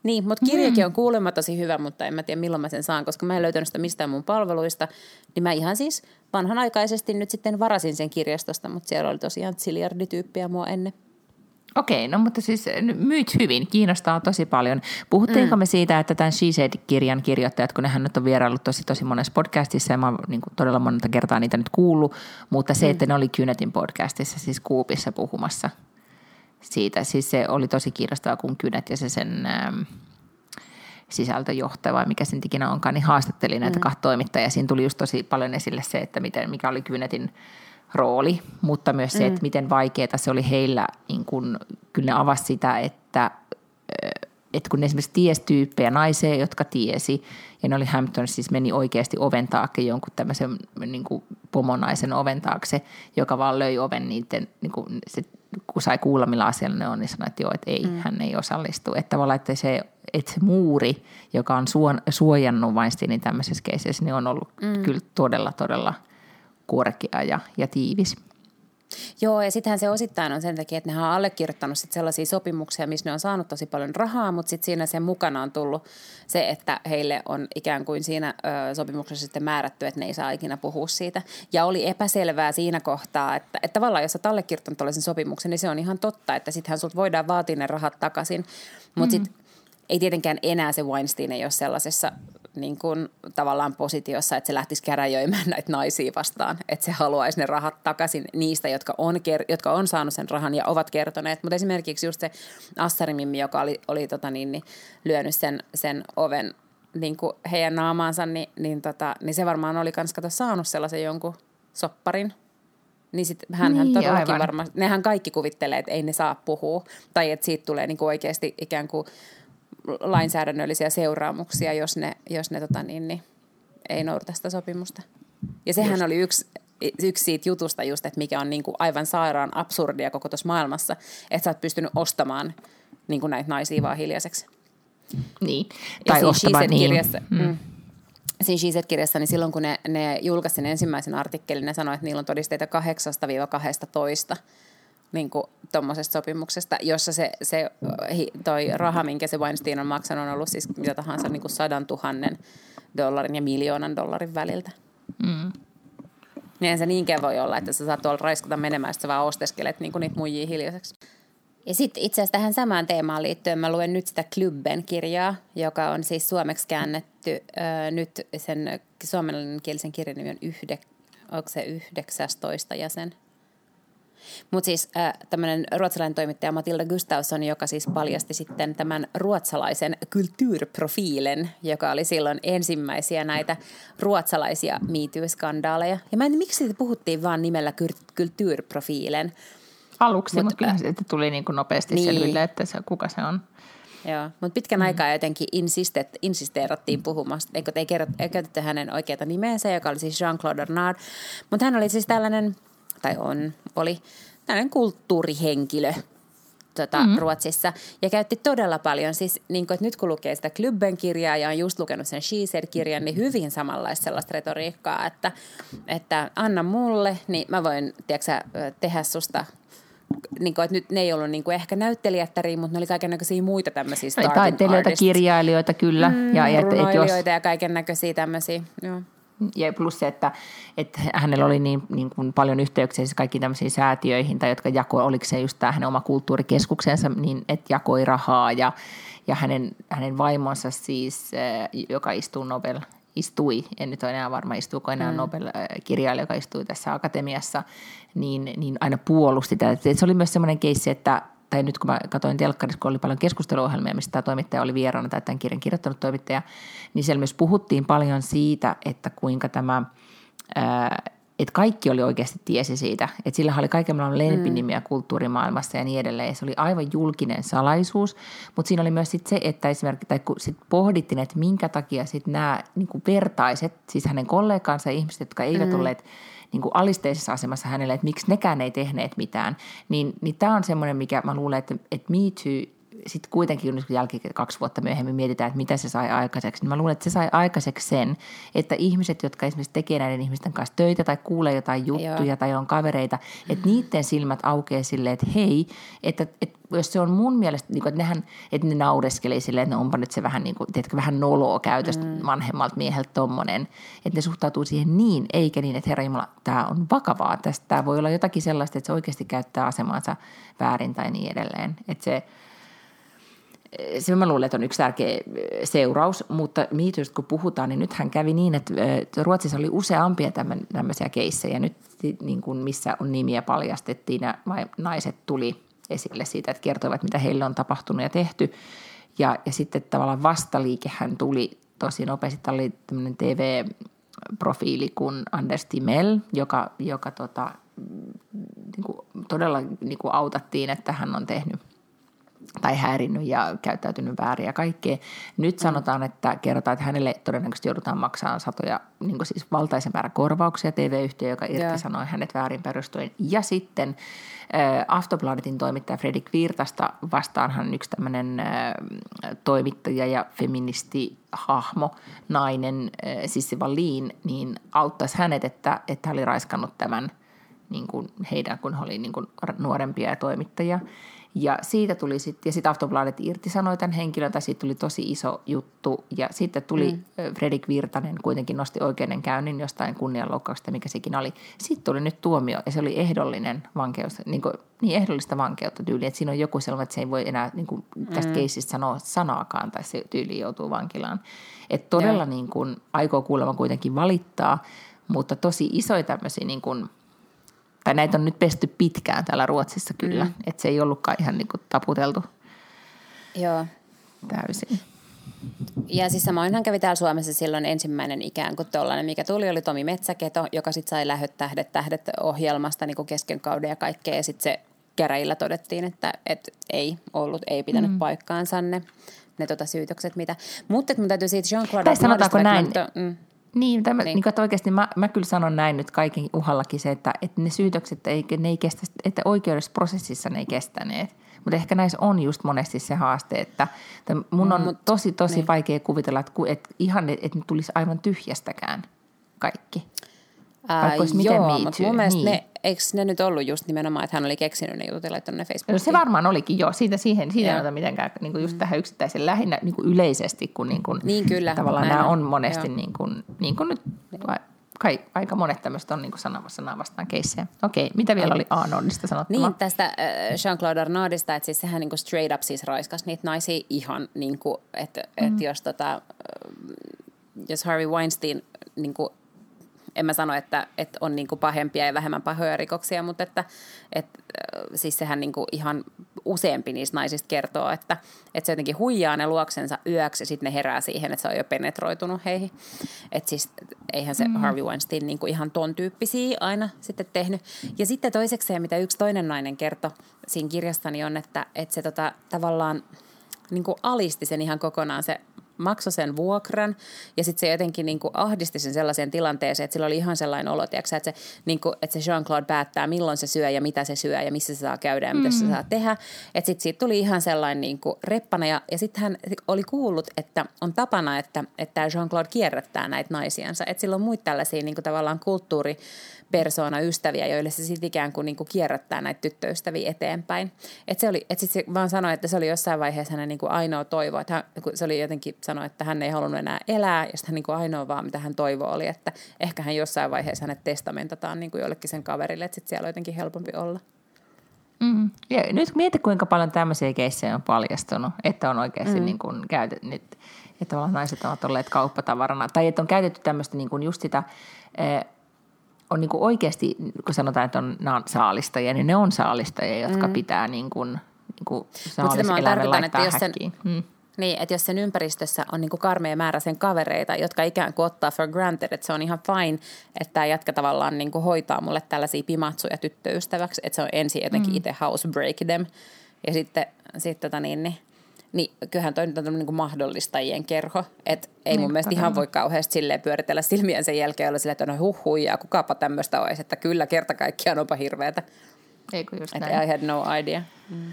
Niin, mutta kirjakin on kuulemma tosi hyvä, mutta en mä tiedä milloin mä sen saan, koska mä en löytänyt sitä mistään mun palveluista. Niin mä ihan siis vanhanaikaisesti nyt sitten varasin sen kirjastosta, mutta siellä oli tosiaan ziliardityyppiä mua ennen. Okei, no mutta siis myyt hyvin, kiinnostaa tosi paljon. Puhuttiinko mm. me siitä, että tämän She Said-kirjan kirjoittajat, kun nehän nyt on vieraillut tosi tosi monessa podcastissa ja mä oon niin todella monta kertaa niitä nyt kuullut, mutta se, mm. että ne oli Kynetin podcastissa, siis Kuupissa puhumassa siitä, siis se oli tosi kiinnostavaa, kun Kynet ja se sen ähm, sisältöjohtaja vai mikä sen ikinä onkaan, niin haastatteli näitä mm. kahta toimittajaa. Siinä tuli just tosi paljon esille se, että miten, mikä oli Kynetin – rooli, mutta myös se, mm. että miten vaikeaa se oli heillä, niin kun, kyllä ne avasi sitä, että, että kun ne esimerkiksi tiesi tyyppejä naisia, jotka tiesi, ja ne oli Hampton siis meni oikeasti oven taakse jonkun tämmöisen niin kuin pomonaisen oven taakse, joka vaan löi oven niiden, niin kuin se, kun sai kuulla millä asialla ne on, niin sanoi, että joo, että ei, mm. hän ei osallistu. Että tavallaan, että se, että se muuri, joka on suojannut Weinsteinin tämmöisessä keiseissä, niin on ollut mm. kyllä todella, todella – korkea ja, ja tiivis. Joo, ja sittenhän se osittain on sen takia, että ne on allekirjoittanut sit sellaisia sopimuksia, missä ne on saanut tosi paljon rahaa, mutta sitten siinä sen mukana on tullut se, että heille on ikään kuin siinä ö, sopimuksessa sitten määrätty, että ne ei saa ikinä puhua siitä. Ja oli epäselvää siinä kohtaa, että, että tavallaan jos olet allekirjoittanut tällaisen sopimuksen, niin se on ihan totta, että sittenhän sulta voidaan vaatia ne rahat takaisin, mutta mm. sitten ei tietenkään enää se Weinstein ei ole sellaisessa niin kuin, tavallaan positiossa, että se lähtisi käräjöimään [LAUGHS] näitä naisia vastaan, että se haluaisi ne rahat takaisin niistä, jotka on, jotka on saanut sen rahan ja ovat kertoneet. Mutta esimerkiksi just se Assarimimmi, joka oli, oli tota niin, niin, lyönyt sen, sen oven niin kuin heidän naamaansa, niin, niin, tota, niin se varmaan oli kans kato saanut sellaisen jonkun sopparin. Niin sit hän niin, todellakin varmaan, nehän kaikki kuvittelee, että ei ne saa puhua. Tai että siitä tulee niin kuin oikeasti ikään kuin lainsäädännöllisiä seuraamuksia, jos ne, jos ne tota niin, niin, ei noudata sitä sopimusta. Ja sehän just. oli yksi, yksi siitä jutusta just, että mikä on niin kuin aivan sairaan absurdia koko tuossa maailmassa, että sä oot pystynyt ostamaan niin kuin näitä naisia vaan hiljaiseksi. Niin, tai ostamaan niin. Kirjassa, mm. Mm, siinä She kirjassa niin silloin kun ne, ne julkaisi sen ensimmäisen artikkelin, ne sanoi, että niillä on todisteita 8-12 niin tuommoisesta sopimuksesta, jossa se, se toi raha, minkä se Weinstein on maksanut, on ollut siis mitä tahansa niin kuin sadan tuhannen dollarin ja miljoonan dollarin väliltä. Mm. Niin se niinkään voi olla, että sä saat tuolla raiskata menemään, että sä vaan osteskelet niin kuin niitä muijia hiljaiseksi. Ja sitten itse asiassa tähän samaan teemaan liittyen mä luen nyt sitä Klubben kirjaa, joka on siis suomeksi käännetty. Öö, nyt sen suomenkielisen kirjan nimi on yhde, onko se 19 jäsen? Mutta siis äh, tämmöinen ruotsalainen toimittaja Matilda Gustafsson, joka siis paljasti sitten tämän ruotsalaisen kulttuurprofiilen, joka oli silloin ensimmäisiä näitä ruotsalaisia MeToo-skandaaleja. Ja mä en miksi siitä puhuttiin vaan nimellä kulttuurprofiilen. Aluksi, mutta mut kyllä se tuli niin kuin nopeasti niin. selville, että se, kuka se on. Joo, mutta pitkän mm. aikaa jotenkin insistet, insisteerattiin puhumasta, eikö ei, kerrot, ei käytetty hänen oikeata nimeensä, joka oli siis Jean-Claude Arnaud. Mutta hän oli siis tällainen, tai on, oli tällainen kulttuurihenkilö tota, mm. Ruotsissa. Ja käytti todella paljon, siis niin kun, että nyt kun lukee sitä Klubben kirjaa ja on just lukenut sen Sheezer-kirjan, niin hyvin samanlaista sellaista retoriikkaa, että, että anna mulle, niin mä voin tiedätkö, tehdä susta niin kuin, että nyt ne ei ollut niin kuin ehkä näyttelijättäriä, mutta ne oli kaiken näköisiä muita tämmöisiä Taiteilijoita, kirjailijoita kyllä. Mm, ja, ja, et, jos... ja kaiken näköisiä tämmöisiä, joo. Ja plus se, että, että hänellä oli niin, niin kuin paljon yhteyksiä siis kaikkiin tämmöisiin säätiöihin, tai jotka jakoi, oliko se just tämä hänen oma kulttuurikeskuksensa, niin että jakoi rahaa ja, ja hänen, hänen vaimonsa siis, eh, joka istuu Nobel istui, en nyt ole enää varma istuuko enää mm. Nobel-kirjailija, joka istui tässä akatemiassa, niin, niin aina puolusti tätä. Se oli myös semmoinen keissi, että tai nyt kun mä katsoin telkkarissa, kun oli paljon keskusteluohjelmia, mistä tämä toimittaja oli vieraana tai tämän kirjan kirjoittanut toimittaja, niin siellä myös puhuttiin paljon siitä, että kuinka tämä, ää, että kaikki oli oikeasti tiesi siitä, että sillä oli kaikenlainen lempinimiä mm. kulttuurimaailmassa ja niin edelleen. Se oli aivan julkinen salaisuus, mutta siinä oli myös sit se, että esimerkiksi, tai kun sit pohdittiin, että minkä takia sitten nämä niin vertaiset, siis hänen kollegansa ja ihmiset, jotka eivät mm. olleet niin kuin alisteisessa asemassa hänelle, että miksi nekään ei tehneet mitään, niin, niin tämä on semmoinen, mikä mä luulen, että, että Me Too sitten kuitenkin kun jälkeen kaksi vuotta myöhemmin mietitään, että mitä se sai aikaiseksi, niin mä luulen, että se sai aikaiseksi sen, että ihmiset, jotka esimerkiksi tekee näiden ihmisten kanssa töitä tai kuulee jotain juttuja Joo. tai on kavereita, että niiden silmät aukeaa silleen, että hei, että, että jos se on mun mielestä, niin kuin, että, nehän, että ne naureskelee silleen, että no onpa nyt se vähän, niin kuin, tiedätkö, vähän noloa käytöstä mm. vanhemmalta mieheltä tommonen, että ne suhtautuu siihen niin, eikä niin, että herra Jumala, tämä on vakavaa, tästä tämä voi olla jotakin sellaista, että se oikeasti käyttää asemansa väärin tai niin edelleen, että se – se mä luulen, että on yksi tärkeä seuraus, mutta miitoista kun puhutaan, niin nythän kävi niin, että Ruotsissa oli useampia tämmöisiä keissejä nyt, niin kuin missä on nimiä paljastettiin ja naiset tuli esille siitä, että kertoivat, mitä heille on tapahtunut ja tehty. Ja, ja sitten tavallaan vastaliikehän tuli tosi nopeasti. Tämä oli tämmöinen TV-profiili kuin Anders Timell, joka, joka tota, niin kuin, todella niin kuin autattiin, että hän on tehnyt tai häirinnyt ja käyttäytynyt väärin ja kaikkea. Nyt mm. sanotaan, että kerrotaan, että hänelle todennäköisesti joudutaan maksamaan satoja, niin kuin siis valtaisen määrä korvauksia TV-yhtiö, joka irtisanoi yeah. hänet väärin perustuen. Ja sitten äh, Aftobladetin toimittaja Fredrik Virtasta vastaanhan yksi tämmöinen äh, toimittaja ja feministihahmo, nainen, äh, Sissi Wallin, niin auttaisi hänet, että, että hän oli raiskannut tämän niin kuin heidän, kun he oli niin kuin nuorempia toimittajia. Ja siitä tuli sitten, ja sitten Aftobladet irtisanoi tämän henkilön, tai siitä tuli tosi iso juttu. Ja sitten tuli mm. Fredrik Virtanen, kuitenkin nosti oikeudenkäynnin jostain kunnianloukkauksesta, mikä sekin oli. Sitten tuli nyt tuomio, ja se oli ehdollinen vankeus, niin, kuin, niin ehdollista vankeutta tyyli, että siinä on joku sellainen, että se ei voi enää niin kuin tästä mm. keisistä sanoa sanaakaan, tai se tyyli joutuu vankilaan. Että todella niin kuin, aikoo kuulemma kuitenkin valittaa, mutta tosi isoja tämmöisiä niin kuin, tai näitä on nyt pesty pitkään täällä Ruotsissa kyllä, mm. että se ei ollutkaan ihan niin kuin taputeltu Joo. täysin. Ja siis samoin hän kävi täällä Suomessa silloin ensimmäinen ikään kuin tuollainen, mikä tuli, oli Tomi Metsäketo, joka sitten sai lähöt tähdet tähdet ohjelmasta niin kuin kesken kauden ja kaikkea. Ja sitten se käräjillä todettiin, että, että ei ollut, ei pitänyt mm. paikkaansa ne, ne tota syytökset, mitä. Mutta mun täytyy siitä Jean-Claude Tai sanotaanko näin, mm. Niin, tämä, niin. Niin, että oikeasti mä, mä kyllä sanon näin nyt kaiken uhallakin se, että, että ne syytökset, ei, ne ei kestä, että oikeudessa prosessissa ne ei kestäneet. Mutta ehkä näissä on just monesti se haaste, että, että mun on Mut, tosi, tosi niin. vaikea kuvitella, että, että ihan, että ne tulisi aivan tyhjästäkään kaikki. Ää, joo, mutta mun mielestä niin. ne, eikö ne nyt ollut just nimenomaan, että hän oli keksinyt ne jutut ja laittanut ne Facebookiin? No se varmaan olikin jo, siitä siihen, siitä ei mitenkään niin kuin just mm. tähän yksittäisen lähinnä niin kuin yleisesti, kun niin kuin, niin kyllä, tavallaan nämä on monesti niin kuin, niin kuin nyt kai, aika monet tämmöiset on niin kuin sana, sana vastaan keissejä. Okei, mitä vielä oli Arnoldista sanottavaa? Niin, tästä äh, Jean-Claude Arnaudista, että siis sehän niin kuin straight up siis raiskas niitä naisia ihan niin kuin, että, mm. että jos tota, jos Harvey Weinstein niin kuin en mä sano, että, että on niin kuin pahempia ja vähemmän pahoja rikoksia, mutta että, että siis sehän niin kuin ihan useampi niistä naisista kertoo, että, että se jotenkin huijaa ne luoksensa yöksi ja sitten ne herää siihen, että se on jo penetroitunut heihin. Että siis eihän se mm. Harvey Weinstein niin kuin ihan ton tyyppisiä aina sitten tehnyt. Ja sitten toisekseen, mitä yksi toinen nainen kertoi siinä kirjastani on, että, että se tota, tavallaan niin kuin alisti sen ihan kokonaan se maksoi sen vuokran ja sitten se jotenkin niin kuin ahdisti sen sellaiseen tilanteeseen, että sillä oli ihan sellainen olo, tiiäksä, että, se, niin kuin, että se Jean-Claude päättää, milloin se syö ja mitä se syö ja missä se saa käydä ja mitä mm. se saa tehdä. Että sitten siitä tuli ihan sellainen niin kuin reppana ja, ja sitten hän oli kuullut, että on tapana, että, että Jean-Claude kierrättää näitä naisiansa. Että sillä on muita tällaisia niin kuin tavallaan kulttuuri persoona ystäviä, joille se sitten ikään kuin, niin kuin kierrättää näitä tyttöystäviä eteenpäin. Että se oli, että sit se vaan sanoi, että se oli jossain vaiheessa hänen niin kuin ainoa toivo, että hän, se oli jotenkin sanoi, että hän ei halunnut enää elää, ja sitten niin kuin ainoa vaan, mitä hän toivoi oli, että ehkä hän jossain vaiheessa hänet testamentataan niin kuin jollekin sen kaverille, että sitten siellä on jotenkin helpompi olla. Mm. Ja nyt mieti, kuinka paljon tämmöisiä keissejä on paljastunut, että on oikeasti mm. niin kuin käytetty, että naiset ovat olleet kauppatavarana, tai että on käytetty tämmöistä niin kuin just sitä eh, on niin kuin oikeasti, kun sanotaan, että on, nämä on saalistajia, niin ne on saalistajia, jotka mm. pitää niin kuin, niin kuin saaliseläimen laittaa että häkkiin. Sen, mm. Niin, että jos sen ympäristössä on niin kuin karmea määrä sen kavereita, jotka ikään kuin ottaa for granted, että se on ihan fine, että tämä jätkä tavallaan niin kuin hoitaa mulle tällaisia pimatsuja tyttöystäväksi, että se on ensin jotenkin mm. itse housebreak them. Ja sitten, sitten tota niin, niin niin kyllähän toi nyt on niin kuin mahdollistajien kerho. Että ei niin, mun mielestä ihan voi kauheasti silleen pyöritellä silmiä sen jälkeen olla silleen, että no huh ja kukaapa tämmöistä olisi. Että kyllä kerta kaikkiaan onpa hirveätä. Eikö just näin. I had no idea. Mm.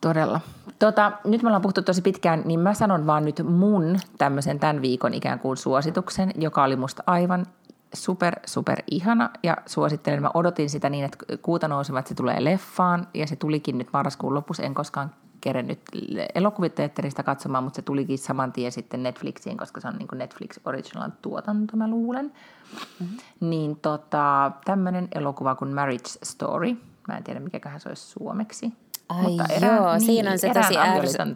Todella. Tota, nyt me ollaan puhuttu tosi pitkään, niin mä sanon vaan nyt mun tämmöisen tämän viikon ikään kuin suosituksen, joka oli musta aivan super, super ihana ja suosittelen. Mä odotin sitä niin, että kuuta nousevat se tulee leffaan ja se tulikin nyt marraskuun lopussa. En koskaan kerennyt elokuviteatterista katsomaan, mutta se tulikin saman tien sitten Netflixiin, koska se on niin kuin Netflix Original tuotanto, mä luulen. Mm-hmm. Niin tota, tämmöinen elokuva kuin Marriage Story. Mä en tiedä, mikä se olisi suomeksi. Ai mutta erään, joo, niin, siinä on se tosi ärsyttävä.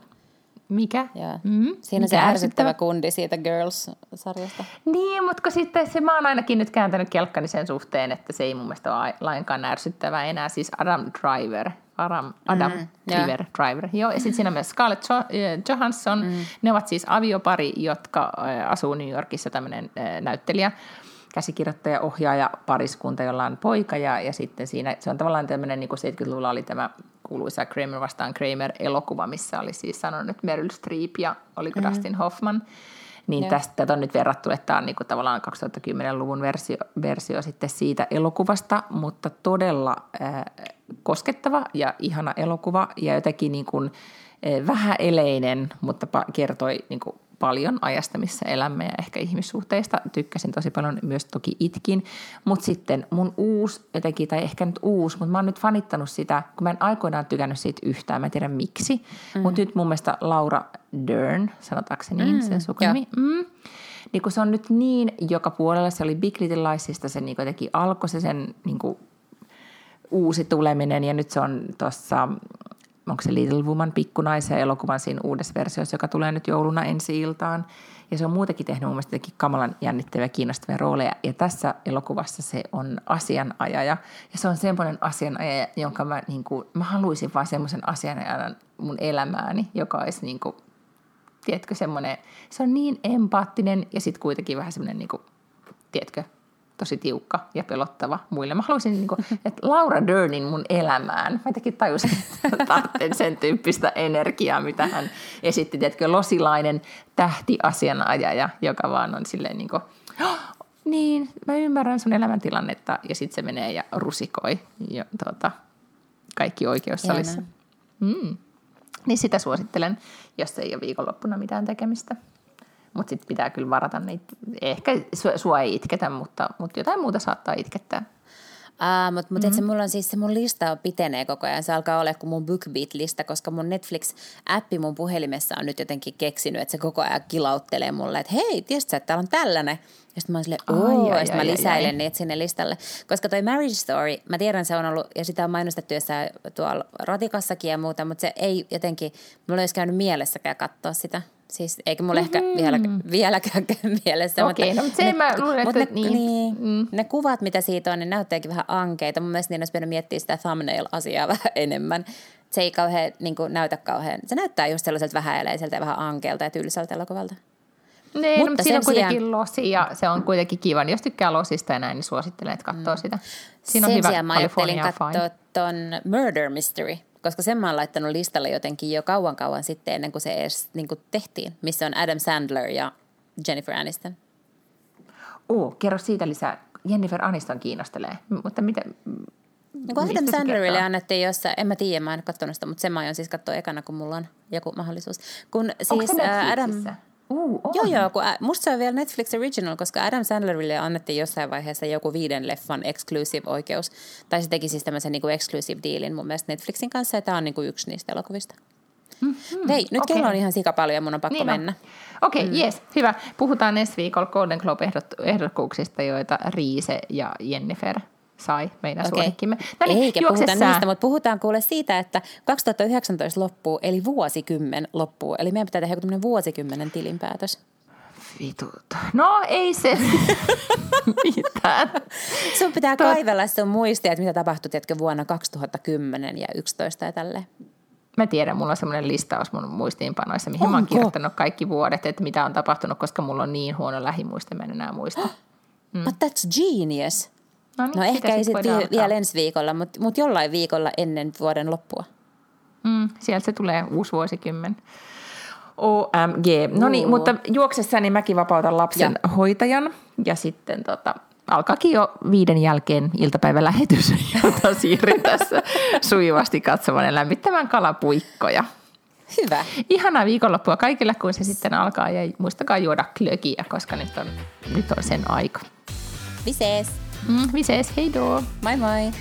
Mikä? Joo. Mm-hmm. Siinä on se ärsyttävä kundi siitä Girls-sarjasta. Niin, mutta sitten se mä oon ainakin nyt kääntänyt kelkkani sen suhteen, että se ei mun mielestä ole lainkaan ärsyttävää enää. Siis Adam Driver, Adam, Adam mm, Driver, Driver. Joo, ja sitten siinä on myös Scarlett Johansson. Mm. Ne ovat siis aviopari, jotka asuu New Yorkissa, tämmöinen näyttelijä käsikirjoittaja, ohjaaja, pariskunta, jolla on poika ja, ja sitten siinä, se on tavallaan tämmöinen, niin kuin 70-luvulla oli tämä kuuluisa Kramer vastaan Kramer-elokuva, missä oli siis sanonut Meryl Streep ja oliko mm-hmm. Dustin Hoffman. Niin tästä tätä on nyt verrattu, että tämä on niin kuin tavallaan 2010-luvun versio, versio sitten siitä elokuvasta, mutta todella äh, koskettava ja ihana elokuva ja jotenkin niin kuin, äh, vähän eleinen, mutta kertoi niin kuin paljon ajasta, missä elämme ja ehkä ihmissuhteista. Tykkäsin tosi paljon, myös toki itkin. Mutta sitten mun uusi jotenkin, tai ehkä nyt uusi, mutta mä oon nyt fanittanut sitä, kun mä en aikoinaan tykännyt siitä yhtään, mä en tiedä miksi. Mm. Mutta nyt mun mielestä Laura Dern, sanotaanko se niin, mm. sen sukunimi. Mm. Niin kun se on nyt niin joka puolella, se oli Big Little Liesista, se niin jotenkin alkoi se sen niin uusi tuleminen ja nyt se on tuossa onko se Little Woman pikkunaisen elokuvan siinä uudessa versiossa, joka tulee nyt jouluna ensi iltaan. Ja se on muutenkin tehnyt mun mielestä kamalan jännittäviä kiinnostavia rooleja. Ja tässä elokuvassa se on asianajaja. Ja se on semmoinen asianajaja, jonka mä, niin kuin, mä haluaisin vaan semmoisen asianajajan mun elämääni, joka olisi niin kuin, tiedätkö, semmoinen, se on niin empaattinen ja sitten kuitenkin vähän semmoinen, niin kuin, tiedätkö, tosi tiukka ja pelottava muille. Mä haluaisin, niin kuin, [LAUGHS] että Laura Dernin mun elämään, mä jotenkin tajusin, että sen tyyppistä energiaa, mitä hän esitti, tiedätkö, losilainen tähtiasianajaja, joka vaan on silleen niin kuin, oh, niin, mä ymmärrän sun elämäntilannetta ja sitten se menee ja rusikoi ja, tuota, kaikki oikeussalissa. Mm. Niin sitä suosittelen, jos ei ole viikonloppuna mitään tekemistä. Mutta sitten pitää kyllä varata niitä. Ehkä sua ei itketä, mutta, mutta jotain muuta saattaa itkettää. Uh, mutta mut mm-hmm. mulla on siis se mun lista pitenee koko ajan. Se alkaa olla kuin mun BookBeat-lista, koska mun Netflix-appi mun puhelimessa on nyt jotenkin keksinyt, että se koko ajan kilauttelee mulle, että hei, tiedätkö että täällä on tällainen. Ja sitten mä oon silleen, ja sitten mä lisäilen ai, niitä sinne listalle. Koska toi Marriage Story, mä tiedän se on ollut, ja sitä on mainostettu jossain tuolla ratikassakin ja muuta, mutta se ei jotenkin, mulla ei olisi käynyt mielessäkään katsoa sitä. Siis eikä mulla mm-hmm. ehkä vielä, vieläkään käy mielessä. Okei, okay, mutta, no, mutta ne, mä luulen, että ne, niin. niin mm. ne kuvat, mitä siitä on, niin näyttääkin vähän ankeita. Mun mielestä niin olisi pitänyt miettiä sitä thumbnail-asiaa [LAUGHS] vähän enemmän. Se ei kauhean, niin kuin, näytä kauhean, se näyttää just sellaiselta vähäeleiseltä ja vähän ankeelta ja tyyliseltä elokuvalta. Niin, mutta no, siinä on kuitenkin sijaan... losi ja se on kuitenkin kiva. Jos tykkää losista ja näin, niin suosittelen, että katsoo mm. sitä. Siinä on Sen hyvä sijaan mä ajattelin katsoa ton Murder Mystery – koska sen mä oon laittanut listalle jotenkin jo kauan kauan sitten ennen kuin se edes niin kuin tehtiin, missä on Adam Sandler ja Jennifer Aniston. Oh, kerro siitä lisää. Jennifer Aniston kiinnostelee, mutta mitä, niin kuin Adam Sandlerille annettiin jossain, en mä tiedä, mä en katsonut sitä, mutta sen mä aion siis katsoa ekana, kun mulla on joku mahdollisuus. Kun siis, Onko se Adam, Uh, on. Joo, joo, kun, musta se on vielä Netflix Original, koska Adam Sandlerille annettiin jossain vaiheessa joku viiden leffan exclusive oikeus. Tai se teki siis tämmöisen niin kuin exclusive dealin mun mielestä Netflixin kanssa, ja tämä on niin kuin yksi niistä elokuvista. Mm-hmm. Hei, nyt okay. kello on ihan sika paljon ja mun on pakko niin mennä. Okei, okay, mm. yes, hyvä. Puhutaan ensi viikolla Golden Globe-ehdokkuuksista, joita Riise ja Jennifer sai meidän okay. suosikkimme. No niin, Eikä puhuta niistä, mutta puhutaan kuule siitä, että 2019 loppuu, eli vuosikymmen loppuu. Eli meidän pitää tehdä joku vuosikymmenen tilinpäätös. Vitulta. No ei se [LAUGHS] mitään. Sun pitää Tot... kaivella sun muistia, että mitä tapahtui tiedätkö, vuonna 2010 ja 2011 ja tälleen. Mä tiedän, mulla on semmoinen listaus mun muistiinpanoissa, mihin Onko? mä oon kirjoittanut kaikki vuodet, että mitä on tapahtunut, koska mulla on niin huono lähimuista, mä en enää muista. Mm. [GASPS] But that's genius. No, niin, no ehkä ei sitten vi- vielä ensi viikolla, mutta mut jollain viikolla ennen vuoden loppua. Mm, sieltä se tulee uusi vuosikymmen. OMG. No niin, mutta juoksessani mäkin vapautan lapsen ja. hoitajan ja sitten tota, alkaakin jo viiden jälkeen iltapäivän lähetys, [LAUGHS] jota siirryn tässä sujuvasti katsomaan ja lämmittämään kalapuikkoja. Hyvä. Ihanaa viikonloppua kaikille, kun se sitten alkaa ja muistakaa juoda klökiä, koska nyt on, nyt on sen aika. Vi ses! Mm, vi ses, hej då! Bye bye!